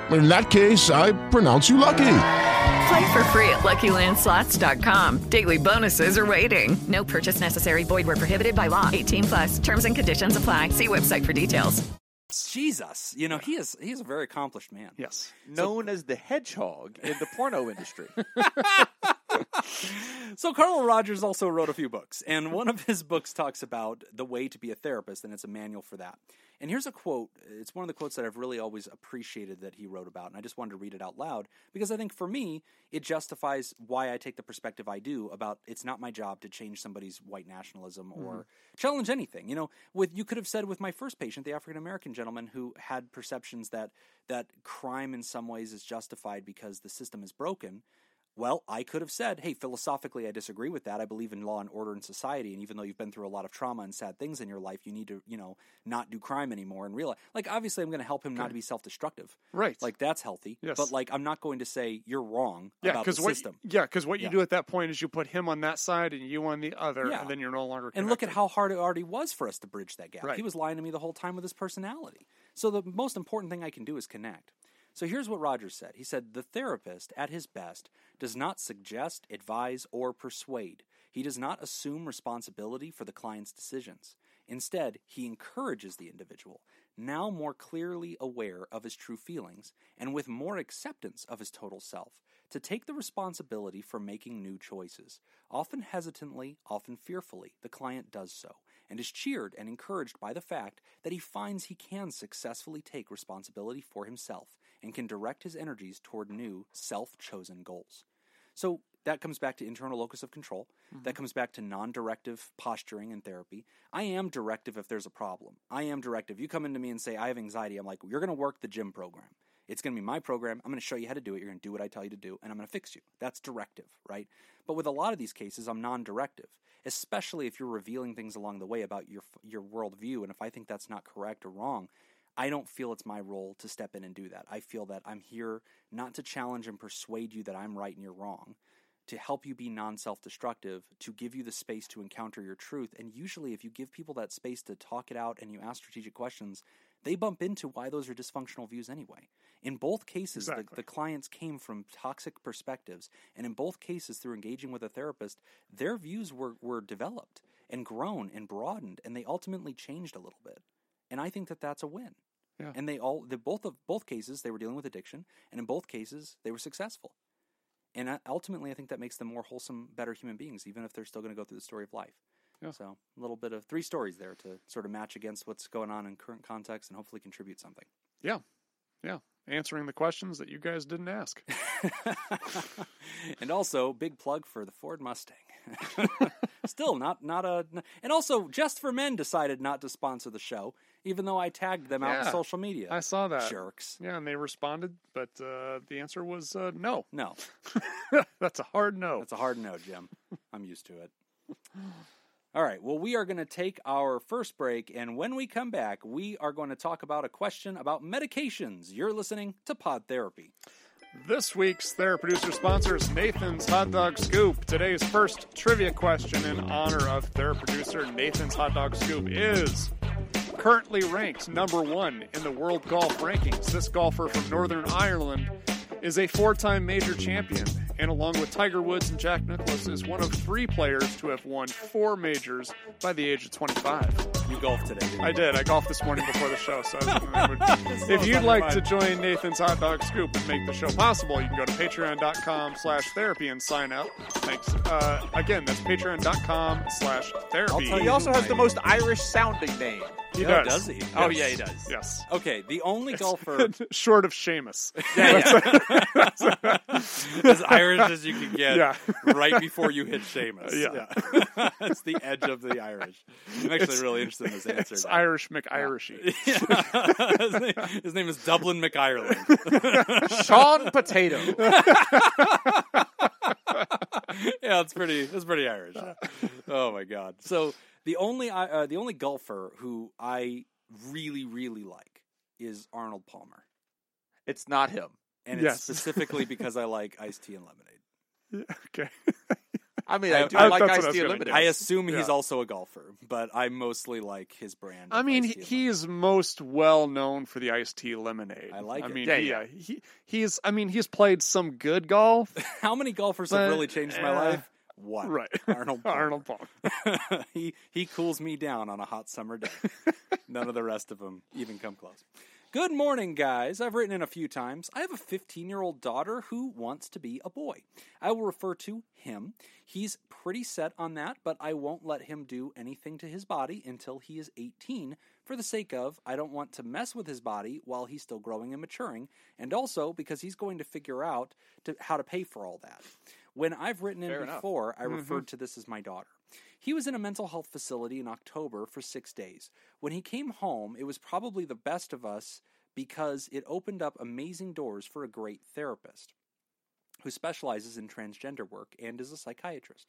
In that case, I pronounce you lucky. Play for free at LuckyLandSlots.com. Daily bonuses are waiting. No purchase necessary. Void where prohibited by law. 18 plus. Terms and conditions apply. See website for details. Jesus, you know he is he is a very accomplished man. Yes. Known as the hedgehog in the porno industry. [laughs] So Carl Rogers also wrote a few books, and one of his books talks about the way to be a therapist, and it's a manual for that. And here's a quote. It's one of the quotes that I've really always appreciated that he wrote about, and I just wanted to read it out loud because I think for me it justifies why I take the perspective I do about it's not my job to change somebody's white nationalism or mm-hmm. challenge anything. You know, with you could have said with my first patient, the African American gentleman who had perceptions that that crime in some ways is justified because the system is broken. Well, I could have said, hey, philosophically, I disagree with that. I believe in law and order in society. And even though you've been through a lot of trauma and sad things in your life, you need to, you know, not do crime anymore and realize, like, obviously, I'm going to help him not to be self destructive. Right. Like, that's healthy. Yes. But, like, I'm not going to say you're wrong Yeah, about the what system. yeah, because what you Yeah. do at that point is you put him on that side and you on the other, Yeah. and then you're no longer. And look at how hard it already was for us to bridge that gap. Right. He was lying to me the whole time with his personality. So the most important thing I can do is connect. So here's what Rogers said. He said, The therapist, at his best, does not suggest, advise, or persuade. He does not assume responsibility for the client's decisions. Instead, he encourages the individual, now more clearly aware of his true feelings and with more acceptance of his total self, to take the responsibility for making new choices. Often hesitantly, often fearfully, the client does so, and is cheered and encouraged by the fact that he finds he can successfully take responsibility for himself and can direct his energies toward new, self chosen goals. So that comes back to internal locus of control. That mm-hmm. comes back to non directive posturing and therapy. I am directive if there's a problem. I am directive. You come into me and say, I have anxiety. I'm like, you're going to work the gym program. It's going to be my program. I'm going to show you how to do it. You're going to do what I tell you to do, and I'm going to fix you. That's directive, right? But with a lot of these cases, I'm non directive, especially if you're revealing things along the way about your, your worldview. And if I think that's not correct or wrong, I don't feel it's my role to step in and do that. I feel that I'm here not to challenge and persuade you that I'm right and you're wrong, to help you be non self destructive, to give you the space to encounter your truth. And usually, if you give people that space to talk it out and you ask strategic questions, they bump into why those are dysfunctional views anyway. In both cases, the, the clients came from toxic perspectives. And in both cases, through engaging with a therapist, their views were, were developed and grown and broadened, and they ultimately changed a little bit. And I think that that's a win. Yeah. And they all, the, both of both cases, they were dealing with addiction, and in both cases, they were successful. And ultimately, I think that makes them more wholesome, better human beings, even if they're still going to go through the story of life. Yeah. So, a little bit of three stories there to sort of match against what's going on in current context and hopefully contribute something. Yeah. Yeah. Answering the questions that you guys didn't ask. [laughs] and also, big plug for the Ford Mustang. [laughs] Still not not a and also just for men decided not to sponsor the show, even though I tagged them out Yeah. on social media. I saw that. Jerks. Yeah, and they responded, but uh, the answer was uh, no. No. [laughs] That's a hard no. That's a hard no, Jim. I'm used to it. All right. Well, we are going to take our first break, and when we come back, we are going to talk about a question about medications. You're listening to Pod Therapy. This week's Therapy Producer sponsor is Nathan's Hot Dog Scoop. Today's first trivia question in honor of Therapy Producer Nathan's Hot Dog Scoop is currently ranked number one in the world golf rankings. This golfer from Northern Ireland is a four time major champion, and along with Tiger Woods and Jack Nicklaus, is one of three players to have won four majors by the age of 25. You golfed today. Didn't you? I did. I golfed this morning before the show. So, [laughs] if you'd like to join Nathan's Hot Dog Scoop and make the show possible, you can go to Patreon.com/slash Therapy and sign up. Thanks. Uh, again, that's Patreon.com/slash Therapy. He also has the most Irish sounding name. He Oh, does. does he? Oh, yeah, he does. Yes. Okay. The only [laughs] golfer Short of Seamus. [laughs] [laughs] as Irish as you can get Yeah. right before you hit Seamus. Yeah. It's the edge of the Irish. I'm actually really interested in this answer. It's now. Irish McIrishy. Yeah. his, name, his name is Dublin McIreland. Sean Potato. yeah, it's pretty. It's pretty Irish. Oh my god! So the only uh, the only golfer who I really really like is Arnold Palmer, It's not him. and it's specifically [laughs] because I like iced tea and lemonade. okay. I mean, I- I do I- like that's what I Ice was Tea gonna I assume he's also a golfer, but I mostly like his brand. I mean, iced he, he is most well known for the iced tea lemonade. I like I it. mean, Yeah, he, yeah. uh, he he's. I mean, he's played some good golf. [laughs] How many golfers But, have really changed my uh, life? One. right. [laughs] Arnold. Palmer. Arnold Palmer. [laughs] he he cools me down on a hot summer day. [laughs] None of the rest of them even come close. Good morning, guys. I've written in a few times. I have a 15 year old daughter who wants to be a boy. I will refer to him. He's pretty set on that, but I won't let him do anything to his body until he is 18 for the sake of I don't want to mess with his body while he's still growing and maturing, and also because he's going to figure out to, how to pay for all that. When I've written in Fair enough. before, I mm-hmm. referred to this as my daughter. He was in a mental health facility in October for six days. When he came home, it was probably the best of us because it opened up amazing doors for a great therapist who specializes in transgender work and is a psychiatrist.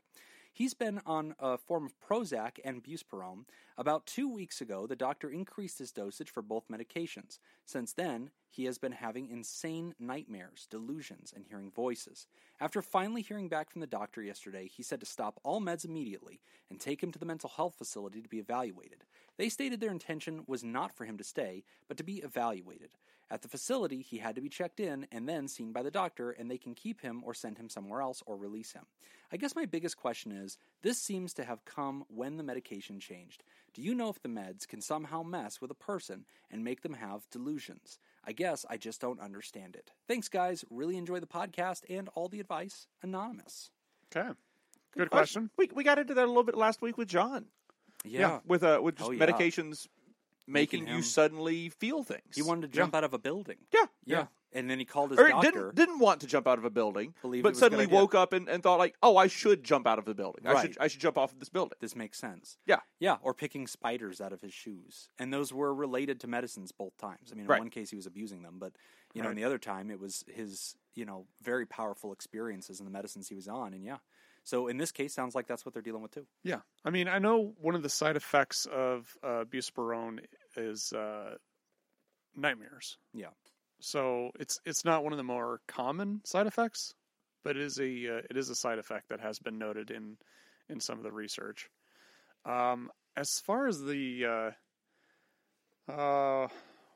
He's been on a form of Prozac and Buspirone. About two weeks ago, the doctor increased his dosage for both medications. Since then, he has been having insane nightmares, delusions, and hearing voices. After finally hearing back from the doctor yesterday, he said to stop all meds immediately and take him to the mental health facility to be evaluated. They stated their intention was not for him to stay, but to be evaluated. At the facility, he had to be checked in and then seen by the doctor, and they can keep him or send him somewhere else or release him. I guess my biggest question is this seems to have come when the medication changed. Do you know if the meds can somehow mess with a person and make them have delusions? I guess I just don't understand it. Thanks, guys. Really enjoy the podcast and all the advice. Anonymous. Okay. Good question. We we got into that a little bit last week with John. Yeah. with uh with just Oh, yeah. Medications making, Making you suddenly feel things. He wanted to jump out of a building. Yeah, Yeah. And then he called his or doctor. didn't didn't want to jump out of a building, Believed it but was a good suddenly woke up and, and thought like, oh, I should jump out of the building. I should I should jump off of this building. This makes sense. Yeah. Yeah, or picking spiders out of his shoes. And those were related to medicines both times. I mean, in Right. one case he was abusing them, but you know, in the other time it was his, you know, very powerful experiences in the medicines he was on and yeah. So in this case sounds like that's what they're dealing with too. Yeah, I mean, I know one of the side effects of uh, buspirone is uh, nightmares. Yeah. So it's it's not one of the more common side effects. but it is a uh, it is a side effect that has been noted in in some of the research. Um, as far as the uh, uh,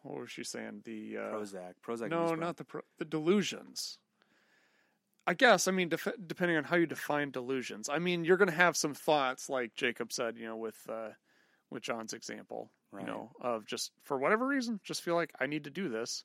what was she saying? The uh, Prozac, Prozac. no, Buspirone. not the pro- the delusions. I guess I mean def- depending on how you define delusions. I mean you're going to have some thoughts like Jacob said, you know, with uh, with John's example, Right. you know, of just for whatever reason, just feel like I need to do this.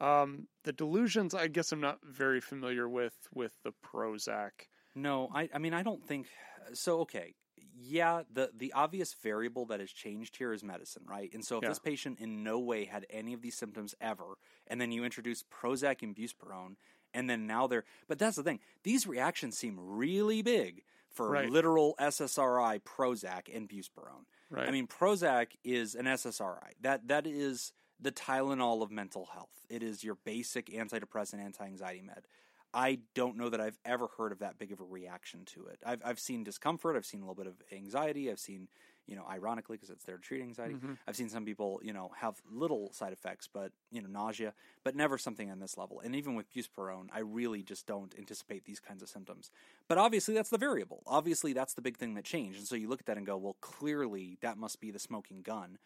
Um, the delusions, I guess I'm not very familiar with with the Prozac. No, I, I mean, I don't think so. Okay, yeah, the the obvious variable that has changed here is medicine, right? And so, if Yeah. this patient in no way had any of these symptoms ever, and then you introduce Prozac and Buspirone, and then now they're, but that's the thing; these reactions seem really big for Right. literal SSRI, Prozac, and Buspirone. Right. I mean, Prozac is an SSRI. That that is the Tylenol of mental health. It is your basic antidepressant, anti-anxiety med. I don't know that I've ever heard of that big of a reaction to it. I've I've seen discomfort. I've seen a little bit of anxiety. I've seen, you know, ironically because it's there to treat anxiety. Mhm. I've seen some people, you know, have little side effects, but you know, nausea, but never something on this level. And even with buspirone, I really just don't anticipate these kinds of symptoms. But obviously, that's the variable. Obviously, that's the big thing that changed. And so you look at that and go, well, clearly that must be the smoking gun.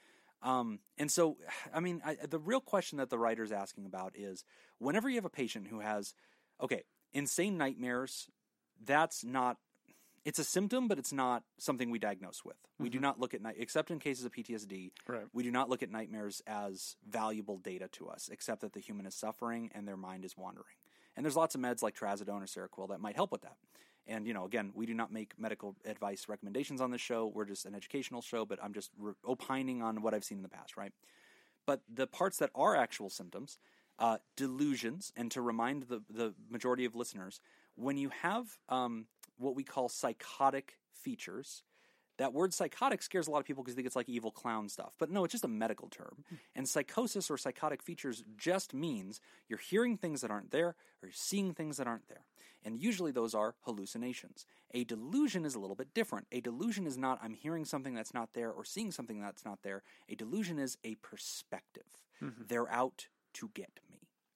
Um, and so, I mean, I, the real question that the writer's asking about is whenever you have a patient who has, okay, insane nightmares, that's not, it's a symptom, but it's not something we diagnose with. We do Mhm. not look at night, except in cases of PTSD, Right. we do not look at nightmares as valuable data to us, except that the human is suffering and their mind is wandering. And there's lots of meds like trazodone or Seroquel that might help with that. And you know, again, we do not make medical advice recommendations on this show. We're just an educational show, but I'm just re- opining on what I've seen in the past, right? But the parts that are actual symptoms, uh, delusions, and to remind the the majority of listeners, when you have um, what we call psychotic features, that word psychotic scares a lot of people because they think it's like evil clown stuff. But no, it's just a medical term. And psychosis or psychotic features just means you're hearing things that aren't there or you're seeing things that aren't there. And usually those are hallucinations. A delusion is a little bit different. A delusion is not I'm hearing something that's not there or seeing something that's not there. A delusion is a perspective. Mhm. They're out to get.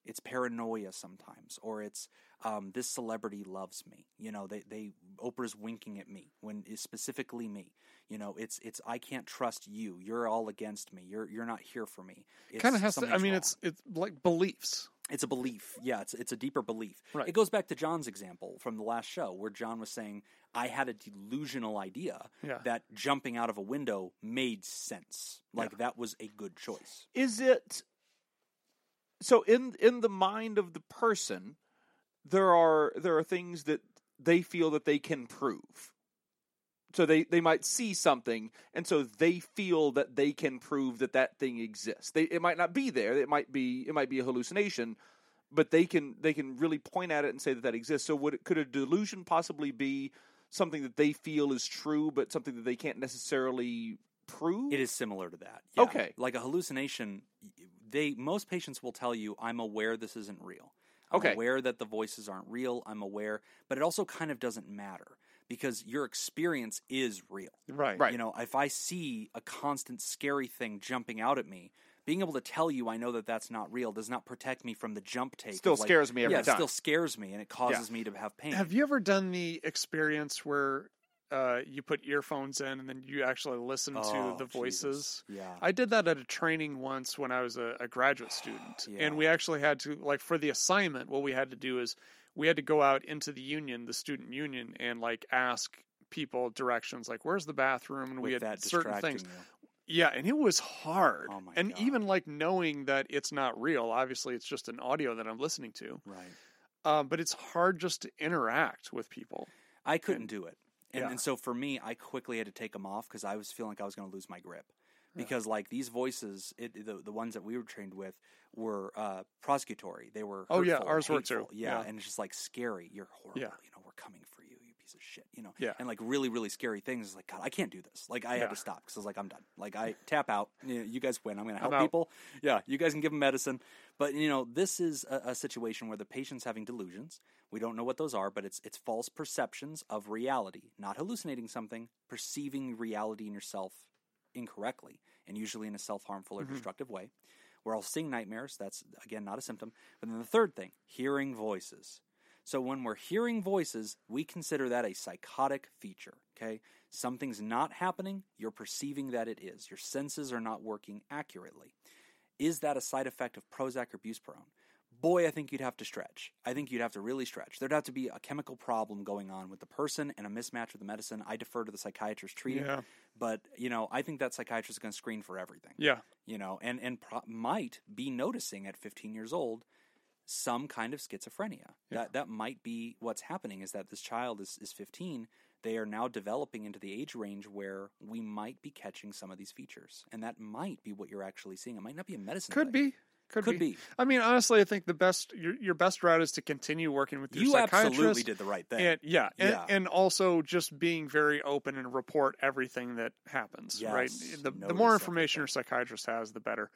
It's paranoia sometimes, or it's um, this celebrity loves me. You know, they they Oprah's winking at me when it's specifically me. You know, it's it's I can't trust you. You're all against me. You're you're not here for me. It's Kind of has to. I mean, wrong. it's it's like beliefs. It's a belief. Yeah, it's it's a deeper belief. Right. It goes back to John's example from the last show where John was saying I had a delusional idea Yeah. that jumping out of a window made sense. Like that was a good choice. Is it so in in the mind of the person there are there are things that they feel that they can prove. So they they might see something and so they feel that they can prove that that thing exists. They it might not be there. It might be it might be a hallucination, but they can they can really point at it and say that that exists. So would could a delusion possibly be something that they feel is true but something that they can't necessarily It is similar to that. Yeah. Okay. Like a hallucination, they most patients will tell you, "I'm aware this isn't real. I'm Okay. aware that the voices aren't real. I'm aware, but it also kind of doesn't matter because your experience is real. Right. Right. You know, if I see a constant scary thing jumping out at me, being able to tell you I know that that's not real does not protect me from the jump take. Still like- scares me every yeah, time. It still scares me, and it causes me to have pain. Have you ever done the experience where uh, you put earphones in and then you actually listen Oh, to the Jesus. voices? Yeah. I did that at a training once when I was a, a graduate student, Yeah. and we actually had to like for the assignment. What we had to do is we had to go out into the union, the student union, and like ask people directions, like where's the bathroom, and we had certain things. you. Yeah, and it was hard. Oh my and God. even like knowing that it's not real. Obviously, it's just an audio that I'm listening to. Right. Um, but it's hard just to interact with people. I couldn't do it. And, Yeah. and so for me, I quickly had to take them off because I was feeling like I was going to lose my grip. Because like these voices, it, the the ones that we were trained with were uh, persecutory. They were Oh, yeah, hurtful, ours were too. Yeah, Yeah. and it's just like scary. You're horrible. Yeah. You know, we're coming for piece of shit. You know, Yeah. and like really really scary things. It's like God, I can't do this. Like I Yeah. had to stop because I was like I'm done. Like I tap out. You, know, you guys win. I'm going to help people. Yeah, you guys can give them medicine. But you know, this is a, a situation where the patient's having delusions. We don't know what those are, but it's it's false perceptions of reality, not hallucinating something, perceiving reality in yourself incorrectly, and usually in a self harmful or Mhm. destructive way. We're all seeing nightmares. That's again not a symptom. But then the third thing, hearing voices. So when we're hearing voices, we consider that a psychotic feature, okay? Something's not happening, you're perceiving that it is. Your senses are not working accurately. Is that a side effect of Prozac or buspirone? Boy, I think you'd have to stretch. I think you'd have to really stretch. There'd have to be a chemical problem going on with the person and a mismatch with the medicine. I defer to the psychiatrist treating, Yeah. but you know, I think that psychiatrist is going to screen for everything Yeah. you know, and and pro- might be noticing at 15 years old some kind of schizophrenia. That that might be what's happening is that this child is is 15. They are now developing into the age range where we might be catching some of these features, and that might be what you're actually seeing. It might not be a medicine. Could thing. be. Could, Could be. I mean, honestly, I think the best your your best route is to continue working with your You psychiatrist. absolutely did the right thing. And yeah, and, Yeah. and also just being very open and report everything that happens. right. The the more information your psychiatrist has, the better.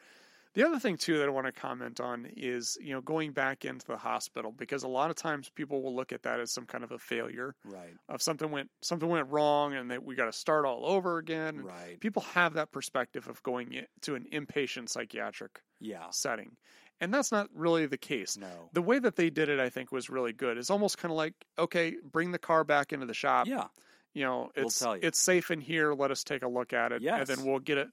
The other thing too that I want to comment on is you know going back into the hospital because a lot of times people will look at that as some kind of a failure Right. of something went something went wrong and that we got to start all over again. Right. People have that perspective of going to an inpatient psychiatric Yeah. setting. And that's not really the case. No. The way that they did it, I think, was really good. It's almost kind of like, okay, bring the car back into the shop. Yeah. You know, We'll it's tell you. it's safe in here. Let us take a look at it, Yes. and then we'll get it.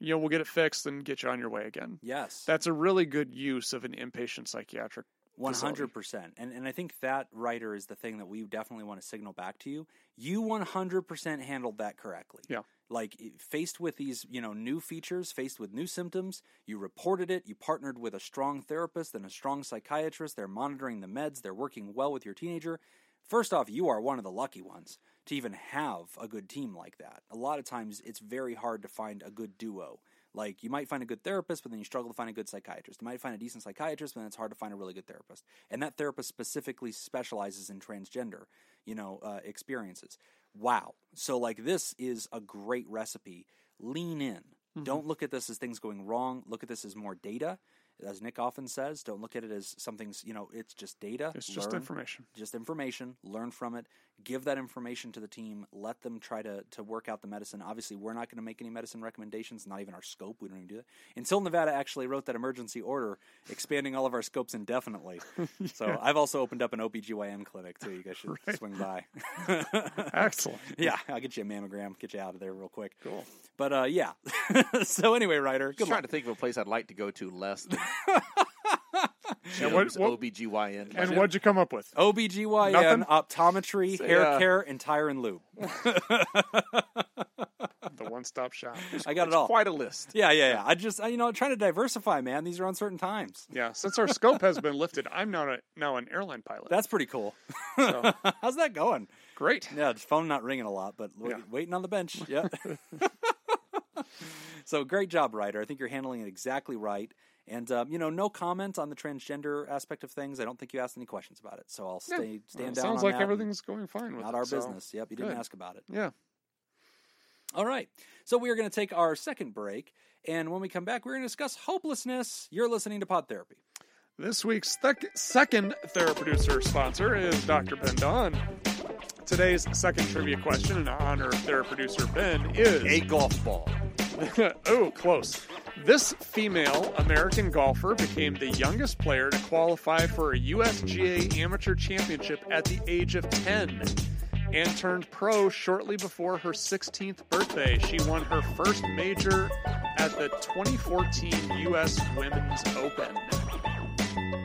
You know, we'll get it fixed and get you on your way again. Yes. That's a really good use of an inpatient psychiatric. Hundred percent, and and I think that writer is the thing that we definitely want to signal back to you. You one hundred percent handled that correctly. Yeah. Like faced with these, you know, new features, faced with new symptoms, you reported it. You partnered with a strong therapist and a strong psychiatrist. They're monitoring the meds. They're working well with your teenager. First off, you are one of the lucky ones to even have a good team like that. A lot of times, it's very hard to find a good duo. Like you might find a good therapist, but then you struggle to find a good psychiatrist. You might find a decent psychiatrist, but then it's hard to find a really good therapist. And that therapist specifically specializes in transgender, you know, uh, experiences. Wow. So like this is a great recipe. Lean in. Mm-hmm. Don't look at this as things going wrong. Look at this as more data. As Nick often says, don't look at it as something's, you know, it's just data. It's just information. just information. Learn from it. Give that information to the team. Let them try to, to work out the medicine. Obviously we're not going to make any medicine recommendations not even our scope. We don't even do that. Until nevada actually wrote that emergency order expanding all of our scopes indefinitely. [laughs] So i've also opened up an obgyn clinic too. You guys should swing by. [laughs] Excellent. [laughs] yeah i'll get you a mammogram get you out of there real quick. Cool. but uh, yeah. So anyway ryder Just good trying luck. to think of a place I'd like to go to less than And what- what- OBGYN. And what'd you come up with? OBGYN, Nothing? optometry, So, hair yeah. care, and tire and lube. [laughs] The one-stop shop. [laughs] I got it all. quite a list. Yeah, yeah, yeah. I just, I, you know, trying to diversify, man. These are uncertain times. Yeah. Since our scope has been lifted, I'm now a, now an airline pilot. That's pretty cool. So- [laughs] How's that going? Great. Yeah, just phone not ringing a lot, but Yeah. waiting on the bench. Yeah. so great job, Ryder. I think you're handling it exactly right. And um, you know, no comment on the transgender aspect of things. I don't think you asked any questions about it, so I'll Yeah. stay stand Well, down. sounds on like that everything's going fine with Not it, our so business. Yep, you didn't ask about it. Yeah. All right. So we are going to take our second break, and when we come back, we're going to discuss hopelessness. You're listening to Pod Therapy. This week's thec- second Theraproducer sponsor is Dr. Ben Don. Today's second trivia question in honor of Theraproducer Ben is A golf ball. [laughs] oh, close. This female American golfer became the youngest player to qualify for a USGA Amateur Championship at the age of 10 and turned pro shortly before her 16th birthday. She won her first major at the 2014 US Women's Open.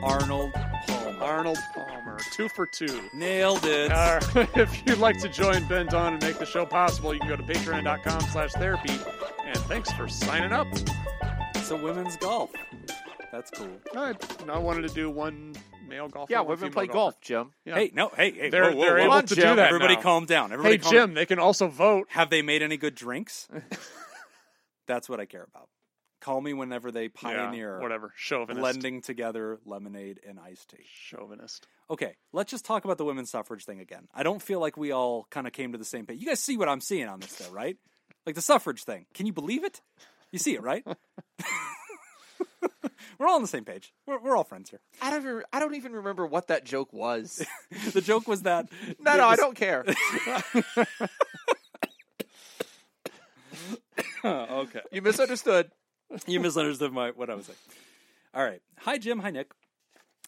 Arnold Palmer. Arnold Palmer, two for two. Nailed it. Uh, [laughs] if you'd like to join Ben Don and make the show possible, you can go to patreon.com slash therapy. And thanks for signing up. It's a women's golf. That's cool. I, I wanted to do one male golf. Yeah, one women female play golfer. golf, Jim. Yeah. Hey, no, hey, hey, They're- whoa, whoa, they're whoa. able on, to Jim. do that Everybody now. calm down. Everybody Hey, calm Jim, they can also vote. Have they made any good drinks? [laughs] That's what I care about. Call me whenever they pioneer Yeah, whatever. Chauvinist. blending together lemonade and iced tea. Chauvinist. Okay, let's just talk about the women's suffrage thing again. I don't feel like we all kind of came to the same page. You guys see what I'm seeing on this, though, right? Like the suffrage thing. Can you believe it? You see it, right? [laughs] we're all on the same page. We're, we're all friends here. I don't even, I don't even remember what that joke was. [laughs] The joke was that. [laughs] no, no, I don't care. okay. You misunderstood. You misunderstood my what I was saying. All right. Hi, Jim. Hi, Nick.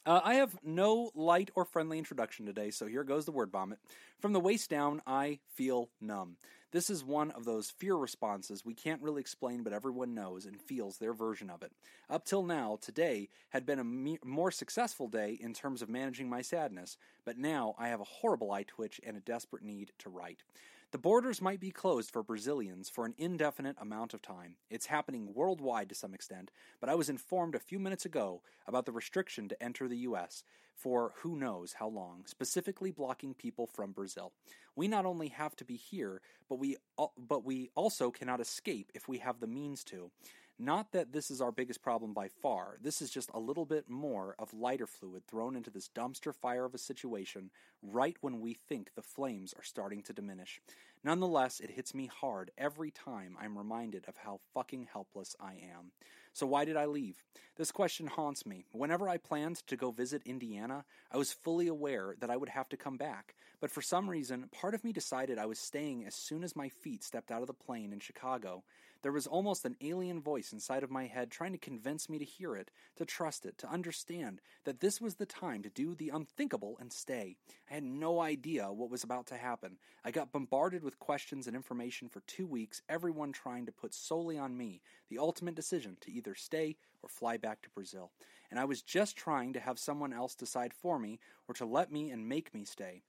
Uh, I have no light or friendly introduction today, so here goes the word vomit. From the waist down, I feel numb. This is one of those fear responses we can't really explain, but everyone knows and feels their version of it. Up till now, today had been a me- more successful day in terms of managing my sadness, but now I have a horrible eye twitch and a desperate need to write. The borders might be closed for Brazilians for an indefinite amount of time. It's happening worldwide to some extent, but I was informed a few minutes ago about the restriction to enter the U.S. for who knows how long, specifically blocking people from Brazil. We not only have to be here, but we but we also cannot escape if we have the means to. Not that this is our biggest problem by far. This is just a little bit more of lighter fluid thrown into this dumpster fire of a situation right when we think the flames are starting to diminish. Nonetheless, it hits me hard every time I'm reminded of how fucking helpless I am. So, why did I leave? This question haunts me. Whenever I planned to go visit Indiana, I was fully aware that I would have to come back. But for some reason, part of me decided I was staying as soon as my feet stepped out of the plane in Chicago. There was almost an alien voice inside of my head trying to convince me to hear it, to trust it, to understand that this was the time to do the unthinkable and stay. I had no idea what was about to happen. I got bombarded with questions and information for two weeks, everyone trying to put solely on me the ultimate decision to either stay or fly back to Brazil. And I was just trying to have someone else decide for me or to let me and make me stay.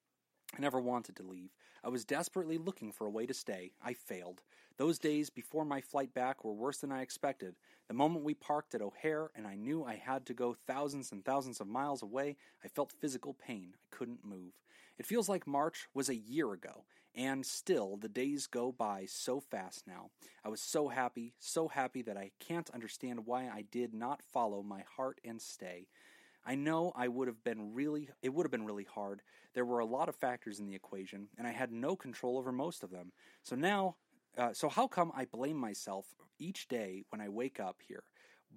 I never wanted to leave. I was desperately looking for a way to stay. I failed. Those days before my flight back were worse than I expected. The moment we parked at O'Hare and I knew I had to go thousands and thousands of miles away, I felt physical pain. I couldn't move. It feels like March was a year ago, and still the days go by so fast now. I was so happy, so happy that I can't understand why I did not follow my heart and stay. I know I would have been really it would have been really hard. There were a lot of factors in the equation and I had no control over most of them. So now uh, so how come I blame myself each day when I wake up here?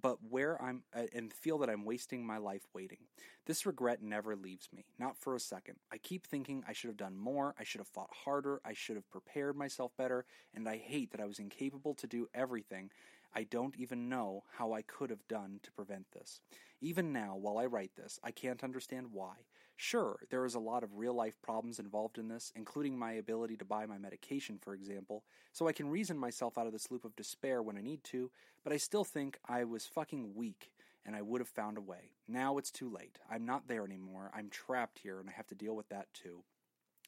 But where I'm uh, and feel that I'm wasting my life waiting. This regret never leaves me, not for a second. I keep thinking I should have done more, I should have fought harder, I should have prepared myself better, and I hate that I was incapable to do everything I don't even know how I could have done to prevent this. Even now, while I write this, I can't understand why. Sure, there is a lot of real life problems involved in this, including my ability to buy my medication, for example, so I can reason myself out of this loop of despair when I need to, but I still think I was fucking weak and I would have found a way. Now it's too late. I'm not there anymore. I'm trapped here and I have to deal with that too.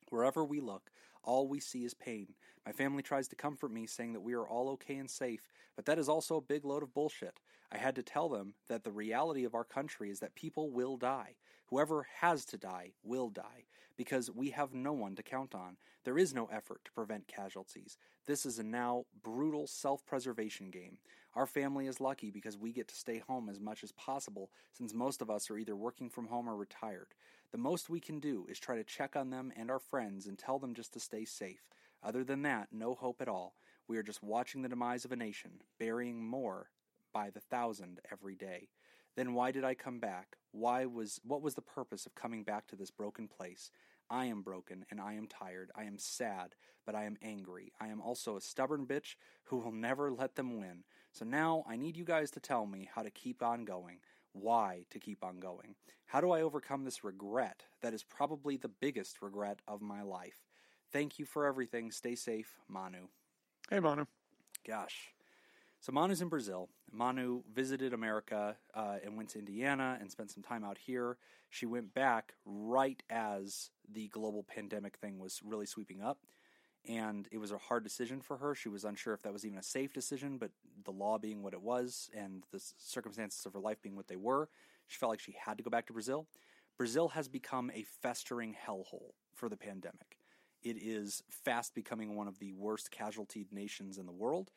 Wherever we look, all we see is pain. My family tries to comfort me, saying that we are all okay and safe, but that is also a big load of bullshit. I had to tell them that the reality of our country is that people will die. Whoever has to die will die, because we have no one to count on. There is no effort to prevent casualties. This is a now brutal self preservation game. Our family is lucky because we get to stay home as much as possible, since most of us are either working from home or retired. The most we can do is try to check on them and our friends and tell them just to stay safe. Other than that, no hope at all. We are just watching the demise of a nation, burying more by the thousand every day. Then why did I come back? Why was what was the purpose of coming back to this broken place? I am broken and I am tired. I am sad, but I am angry. I am also a stubborn bitch who will never let them win. So now I need you guys to tell me how to keep on going. Why to keep on going? How do I overcome this regret that is probably the biggest regret of my life? Thank you for everything. Stay safe, Manu. Hey, Manu. Gosh. So Manu's in Brazil. Manu visited America uh, and went to Indiana and spent some time out here. She went back right as the global pandemic thing was really sweeping up. And it was a hard decision for her. She was unsure if that was even a safe decision, but the law being what it was and the circumstances of her life being what they were, she felt like she had to go back to Brazil. Brazil has become a festering hellhole for the pandemic. It is fast becoming one of the worst casualty nations in the world.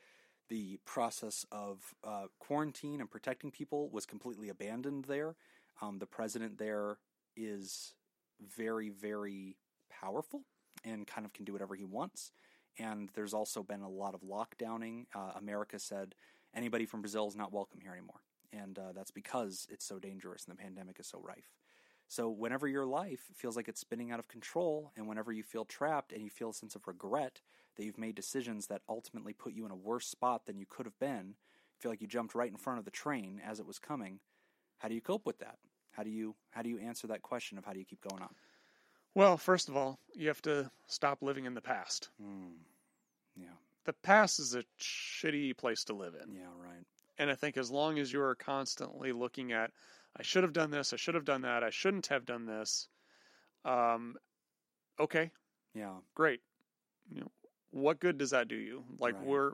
The process of uh, quarantine and protecting people was completely abandoned there. Um, the president there is very, very powerful and kind of can do whatever he wants. And there's also been a lot of lockdowning. Uh, America said anybody from Brazil is not welcome here anymore. And uh, that's because it's so dangerous and the pandemic is so rife. So, whenever your life feels like it's spinning out of control, and whenever you feel trapped and you feel a sense of regret that you've made decisions that ultimately put you in a worse spot than you could have been, feel like you jumped right in front of the train as it was coming, how do you cope with that? How do you how do you answer that question of how do you keep going on? Well, first of all, you have to stop living in the past. Mm. Yeah. The past is a shitty place to live in. Yeah, right. And I think as long as you are constantly looking at, I should have done this, I should have done that, I shouldn't have done this. Um, okay, Yeah. great. You know, what good does that do you? Like Right. we're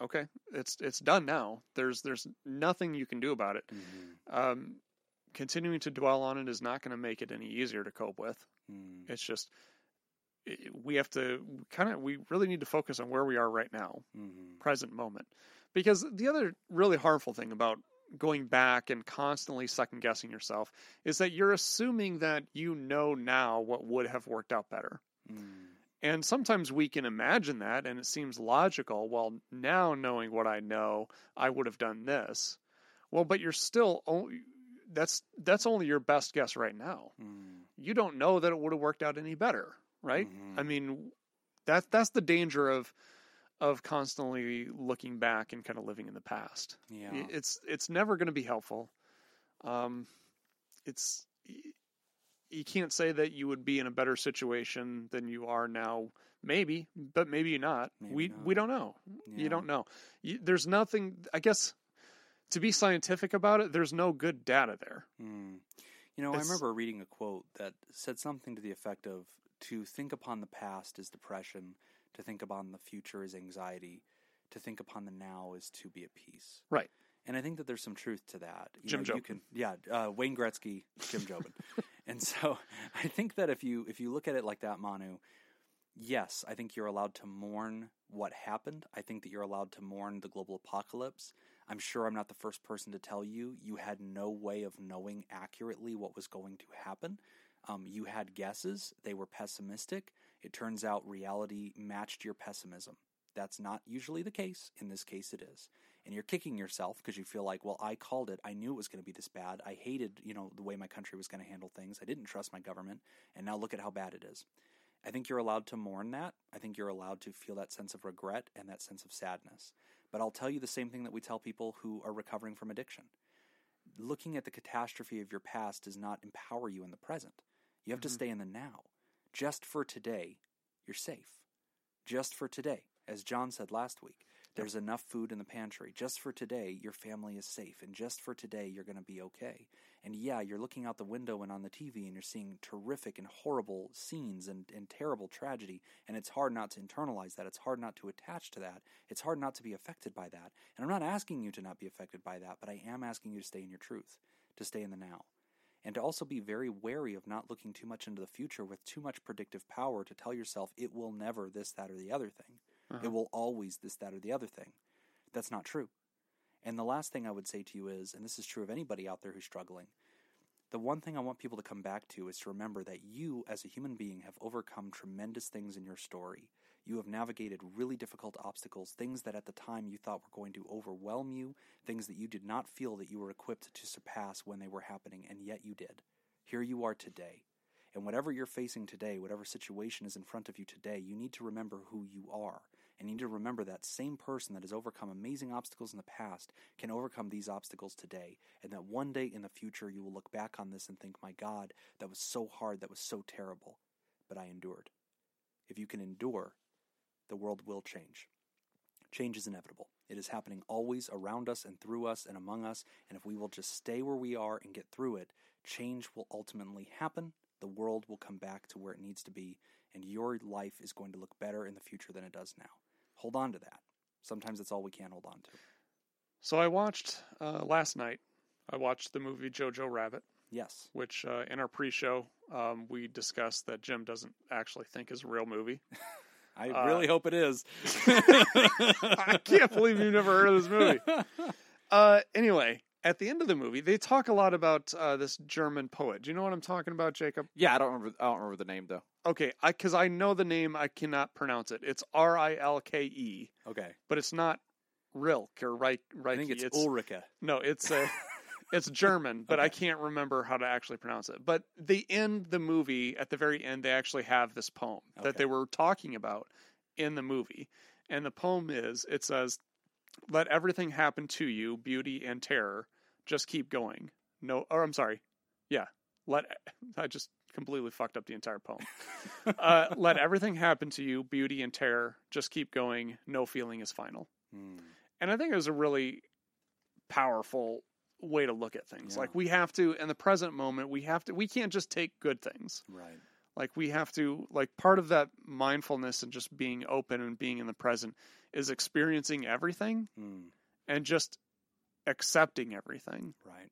okay. It's it's done now. There's there's nothing you can do about it. Mm-hmm. Um, continuing to dwell on it is not going to make it any easier to cope with. Mm. It's just we have to kind of we really need to focus on where we are right now, Mm-hmm. present moment. Because the other really harmful thing about going back and constantly second guessing yourself is that you're assuming that you know now what would have worked out better. Mm. And sometimes we can imagine that and it seems logical. Well, now knowing what I know, I would have done this. Well, but you're still only that's that's only your best guess right now. Mm. You don't know that it would have worked out any better, right? I mean, that that's the danger of of constantly looking back and kind of living in the past. Yeah. It's it's never going to be helpful. Um it's you can't say that you would be in a better situation than you are now. Maybe, but maybe not. Maybe we not. we don't know. Yeah. You don't know. You, there's nothing. I guess to be scientific about it, there's no good data there. Mm. You know, I remember reading a quote that said something to the effect of to think upon the past is depression, to think upon the future is anxiety, to think upon the now is to be at peace. Right. And I think that there's some truth to that. You Jim know, Jobin. can yeah, uh, Wayne Gretzky, Jim Jobin. [laughs] and so [laughs] I think that if you if you look at it like that, Manu, yes, I think you're allowed to mourn what happened. I think that you're allowed to mourn the global apocalypse. I'm sure I'm not the first person to tell you you had no way of knowing accurately what was going to happen. Um, you had guesses, they were pessimistic. It turns out reality matched your pessimism. That's not usually the case. In this case, it is. And you're kicking yourself because you feel like, well, I called it. I knew it was going to be this bad. I hated, you know, the way my country was going to handle things. I didn't trust my government. And now look at how bad it is. I think you're allowed to mourn that. I think you're allowed to feel that sense of regret and that sense of sadness. But I'll tell you the same thing that we tell people who are recovering from addiction. Looking at the catastrophe of your past does not empower you in the present. You have to mm-hmm. stay in the now. Just for today, you're safe. Just for today, as John said last week, there's enough food in the pantry. Just for today, your family is safe. And just for today, you're going to be okay. And yeah, you're looking out the window and on the TV and you're seeing terrific and horrible scenes and, and terrible tragedy. And it's hard not to internalize that. It's hard not to attach to that. It's hard not to be affected by that. And I'm not asking you to not be affected by that, but I am asking you to stay in your truth, to stay in the now and to also be very wary of not looking too much into the future with too much predictive power to tell yourself it will never this, that, or the other thing. It uh-huh. will always this, that, or the other thing. That's not true. And the last thing I would say to you is, and this is true of anybody out there who's struggling, the one thing I want people to come back to is to remember that you, as a human being, have overcome tremendous things in your story. You have navigated really difficult obstacles, things that at the time you thought were going to overwhelm you, things that you did not feel that you were equipped to surpass when they were happening, and yet you did. Here you are today. And whatever you're facing today, whatever situation is in front of you today, you need to remember who you are. And you need to remember that same person that has overcome amazing obstacles in the past can overcome these obstacles today. And that one day in the future, you will look back on this and think, my God, that was so hard, that was so terrible. But I endured. If you can endure, the world will change. Change is inevitable. It is happening always around us and through us and among us. And if we will just stay where we are and get through it, change will ultimately happen. The world will come back to where it needs to be. And your life is going to look better in the future than it does now. Hold on to that. Sometimes it's all we can hold on to. So I watched uh, last night. I watched the movie Jojo Rabbit, Yes. which uh, in our pre-show um, we discussed that Jim doesn't actually think is a real movie. [laughs] I Uh, really hope it is. [laughs] I can't believe you've never heard of this movie. [laughs] Uh, anyway, at the end of the movie, they talk a lot about uh, this German poet. Do you know what I'm talking about, Jacob? Yeah, I don't remember. I don't remember the name though. Okay, I because I know the name, I cannot pronounce it. It's R I L K E, Okay. but it's not Rilke or Reich. I think it's, Ulrika. No, it's uh, a, [laughs] it's German, but I can't remember how to actually pronounce it. But they end the movie at the very end. They actually have this poem that Okay. they were talking about in the movie, and the poem is it says, "Let everything happen to you, beauty and terror. Just keep going. No, or I'm sorry, Yeah. Let I just completely fucked up the entire poem. uh, [laughs] let everything happen to you, beauty and terror. Just keep going. No feeling is final. Hmm. And I think it was a really powerful way to look at things. Yeah. Like we have to in the present moment, we have to we can't just take good things. Right. Like we have to like part of that mindfulness and just being open and being in the present is experiencing everything Mm. and just accepting everything. Right.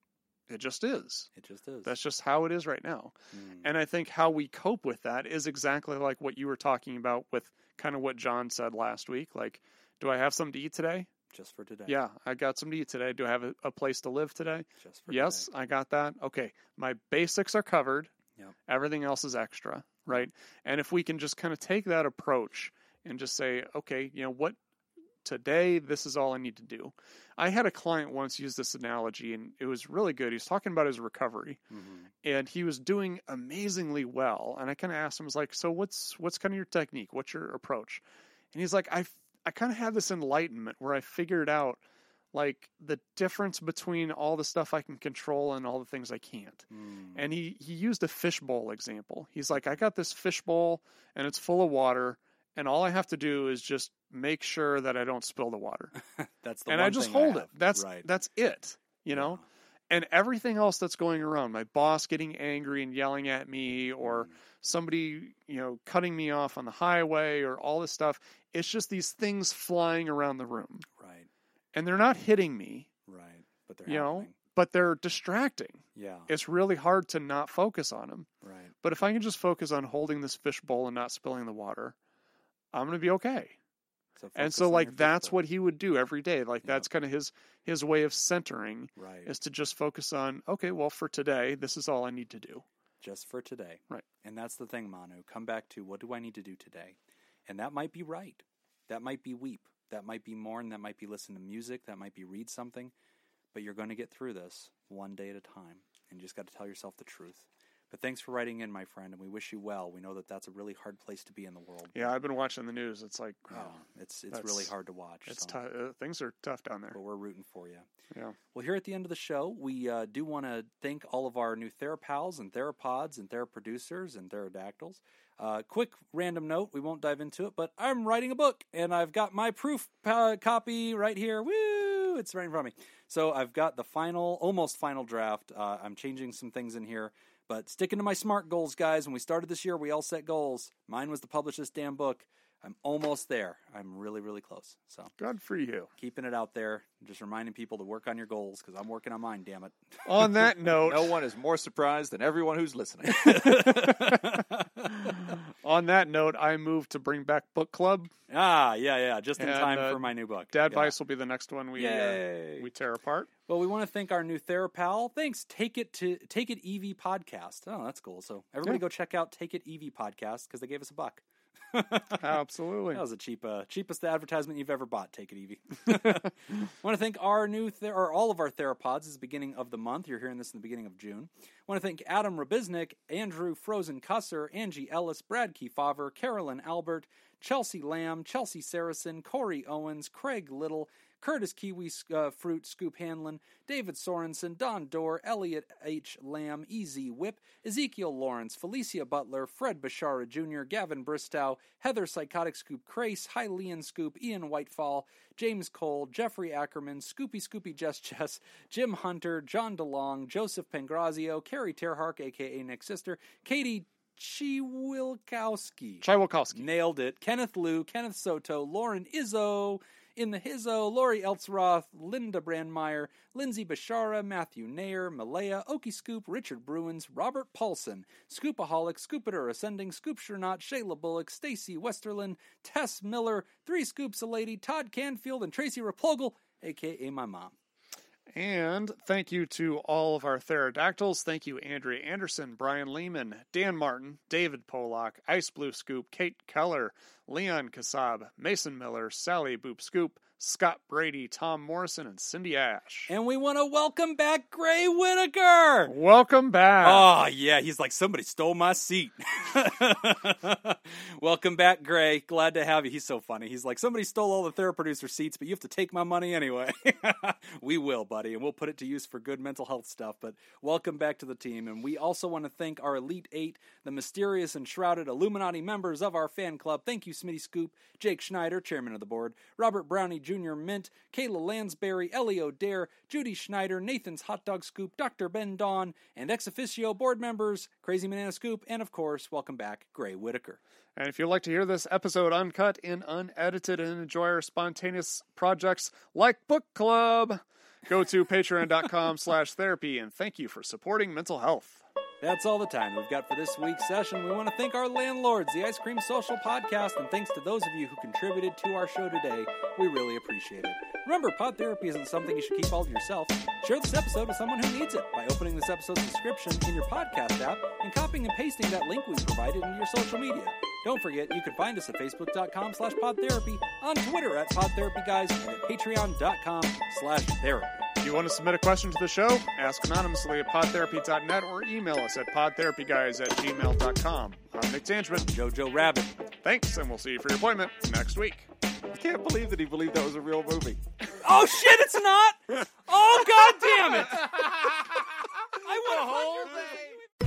It just is. It just is. That's just how it is right now. Mm. And I think how we cope with that is exactly like what you were talking about with kind of what John said last week. Like, do I have something to eat today? just for today. Yeah, I got something to eat today. Do I have a, a place to live today? Just for Yes, I got that. Okay, my basics are covered. Yep. Everything else is extra, right? And if we can just kind of take that approach and just say, okay, you know what, today this is all I need to do. I had a client once use this analogy, and it was really good. He was talking about his recovery, Mhm. and he was doing amazingly well. And I kind of asked him, I was like, so what's what's kind of your technique? What's your approach? And he's like, I I kind of had this enlightenment where I figured out like the difference between all the stuff I can control and all the things I can't. Mm. And he he used a fishbowl example. He's like, I got this fishbowl and it's full of water, and all I have to do is just make sure that I don't spill the water. [laughs] That's the and I just hold have. it. That's right. that's it. You know? And everything else that's going around, my boss getting angry and yelling at me, Mm. or somebody, you know, cutting me off on the highway, or all this stuff, it's just these things flying around the room. Right. And they're not hitting me, Right. But they're you know, but they're distracting. Yeah. It's really hard to not focus on them. Right. But if I can just focus on holding this fish bowl and not spilling the water, I'm going to be okay. So and so like that's fishbowl. what he would do every day. Like that's kind of his his way of centering Right. is to just focus on okay, well for today, this is all I need to do. just for today. Right. And that's the thing, Manu. Come back to what do I need to do today? And that might be right. That might be weep. That might be mourn. That might be listen to music. That might be read something. But you're going to get through this one day at a time. And you just got to tell yourself the truth. But thanks for writing in, my friend. And we wish you well. We know that that's a really hard place to be in the world. Yeah, I've been watching the news. It's like Yeah, oh, it's it's really hard to watch. It's so. tough. Uh, things are tough down there. But we're rooting for you. Yeah. Well, here at the end of the show, we uh, do want to thank all of our new Therapals and therapods and Theraproducers and Therodactyls. Uh, quick random note, we won't dive into it, but I'm writing a book and I've got my proof uh, copy right here. Woo! It's right in front of me. So I've got the final, almost final draft. Uh, I'm changing some things in here, but sticking to my SMART goals, guys. When we started this year, we all set goals. Mine was to publish this damn book. I'm almost there. I'm really, really close. So good for you. Keeping it out there, just reminding people to work on your goals because I'm working on mine. Damn it. On that [laughs] note, no one is more surprised than everyone who's listening. [laughs] [laughs] on that note, I move to bring back book club. Ah, yeah, yeah, just in And, time uh, for my new book. Dad Yeah. Vice will be the next one we Yay. uh, we tear apart. Well, we want to thank our new Therapal. Thanks, Take It to Take It EV podcast. Oh, that's cool. So everybody go check out Take It EV podcast because they gave us a buck. [laughs] Absolutely. That was the cheap, uh, cheapest advertisement you've ever bought. Take it, Evie. want to thank our new, ther- or all of our theropods. This is the beginning of the month. You're hearing this in the beginning of June. I want to thank Adam Rabiznik, Andrew Frozen Cusser, Angie Ellis, Brad Kefauver, Carolyn Albert, Chelsea Lamb, Chelsea Saracen, Corey Owens, Craig Little, Curtis Kiwi uh, Fruit Scoop Hanlon, David Sorensen, Don Dorr, Elliot H. Lamb, E.Z. Whip, Ezekiel Lawrence, Felicia Butler, Fred Bashara Jr., Gavin Bristow, Heather Psychotic Scoop Crace, Hylian Scoop, Ian Whitefall, James Cole, Jeffrey Ackerman, Scoopy Scoopy Jess Jess, Jim Hunter, John DeLong, Joseph Pangrazio, Carrie Terhark, aka Nick's sister, Katie Chiwilkowski. Chiwilkowski. Nailed it. Kenneth Liu, Kenneth Soto, Lauren Izzo, in the Hizzo, Lori Eltzroth, Linda Brandmeyer, Lindsay Bashara, Matthew Nair, Malaya, Okie Scoop, Richard Bruins, Robert Paulson, Scoopaholic, Scoopator Ascending, Scoop Shernot, Shayla Bullock, Stacy Westerlin, Tess Miller, Three Scoops a Lady, Todd Canfield, and Tracy Replogle, aka my mom. And thank you to all of our Therodactyls. Thank you, Andrea Anderson, Brian Lehman, Dan Martin, David Polak, Ice Blue Scoop, Kate Keller, Leon Kasab, Mason Miller, Sally Boop Scoop, Scott Brady, Tom Morrison, and Cindy Ash. And we want to welcome back Gray Whitaker. Welcome back. Oh, yeah. He's like, somebody stole my seat. [laughs] welcome back, Gray. Glad to have you. He's so funny. He's like, somebody stole all the TheraProducer seats, but you have to take my money anyway. [laughs] we will, buddy, and we'll put it to use for good mental health stuff. But welcome back to the team. And we also want to thank our Elite Eight, the mysterious and shrouded Illuminati members of our fan club. Thank you, Smitty Scoop, Jake Schneider, chairman of the board, Robert Brownie Jr. Mint, Kayla Lansbury, Ellie O'Dare, Judy Schneider, Nathan's Hot Dog Scoop, Dr. Ben Dawn, and ex officio board members, Crazy Banana Scoop, and of course, welcome back, Gray Whitaker. And if you'd like to hear this episode uncut and unedited and enjoy our spontaneous projects like Book Club, go to [laughs] patreon.com slash therapy and thank you for supporting mental health. That's all the time we've got for this week's session. We want to thank our landlords, the Ice Cream Social Podcast, and thanks to those of you who contributed to our show today. We really appreciate it. Remember, pod therapy isn't something you should keep all to yourself. Share this episode with someone who needs it by opening this episode's description in your podcast app and copying and pasting that link we provided into your social media. Don't forget, you can find us at facebook.com slash podtherapy, on Twitter at podtherapyguys, and at patreon.com slash therapy. If you want to submit a question to the show, ask anonymously at podtherapy.net or email us at podtherapyguys at gmail.com. I'm Nick Tanchman. Jojo Rabbit. Thanks, and we'll see you for your appointment next week. I can't believe that he believed that was a real movie. [laughs] Oh shit, it's not! Oh god damn it! [laughs] I want a whole thing.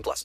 18 plus.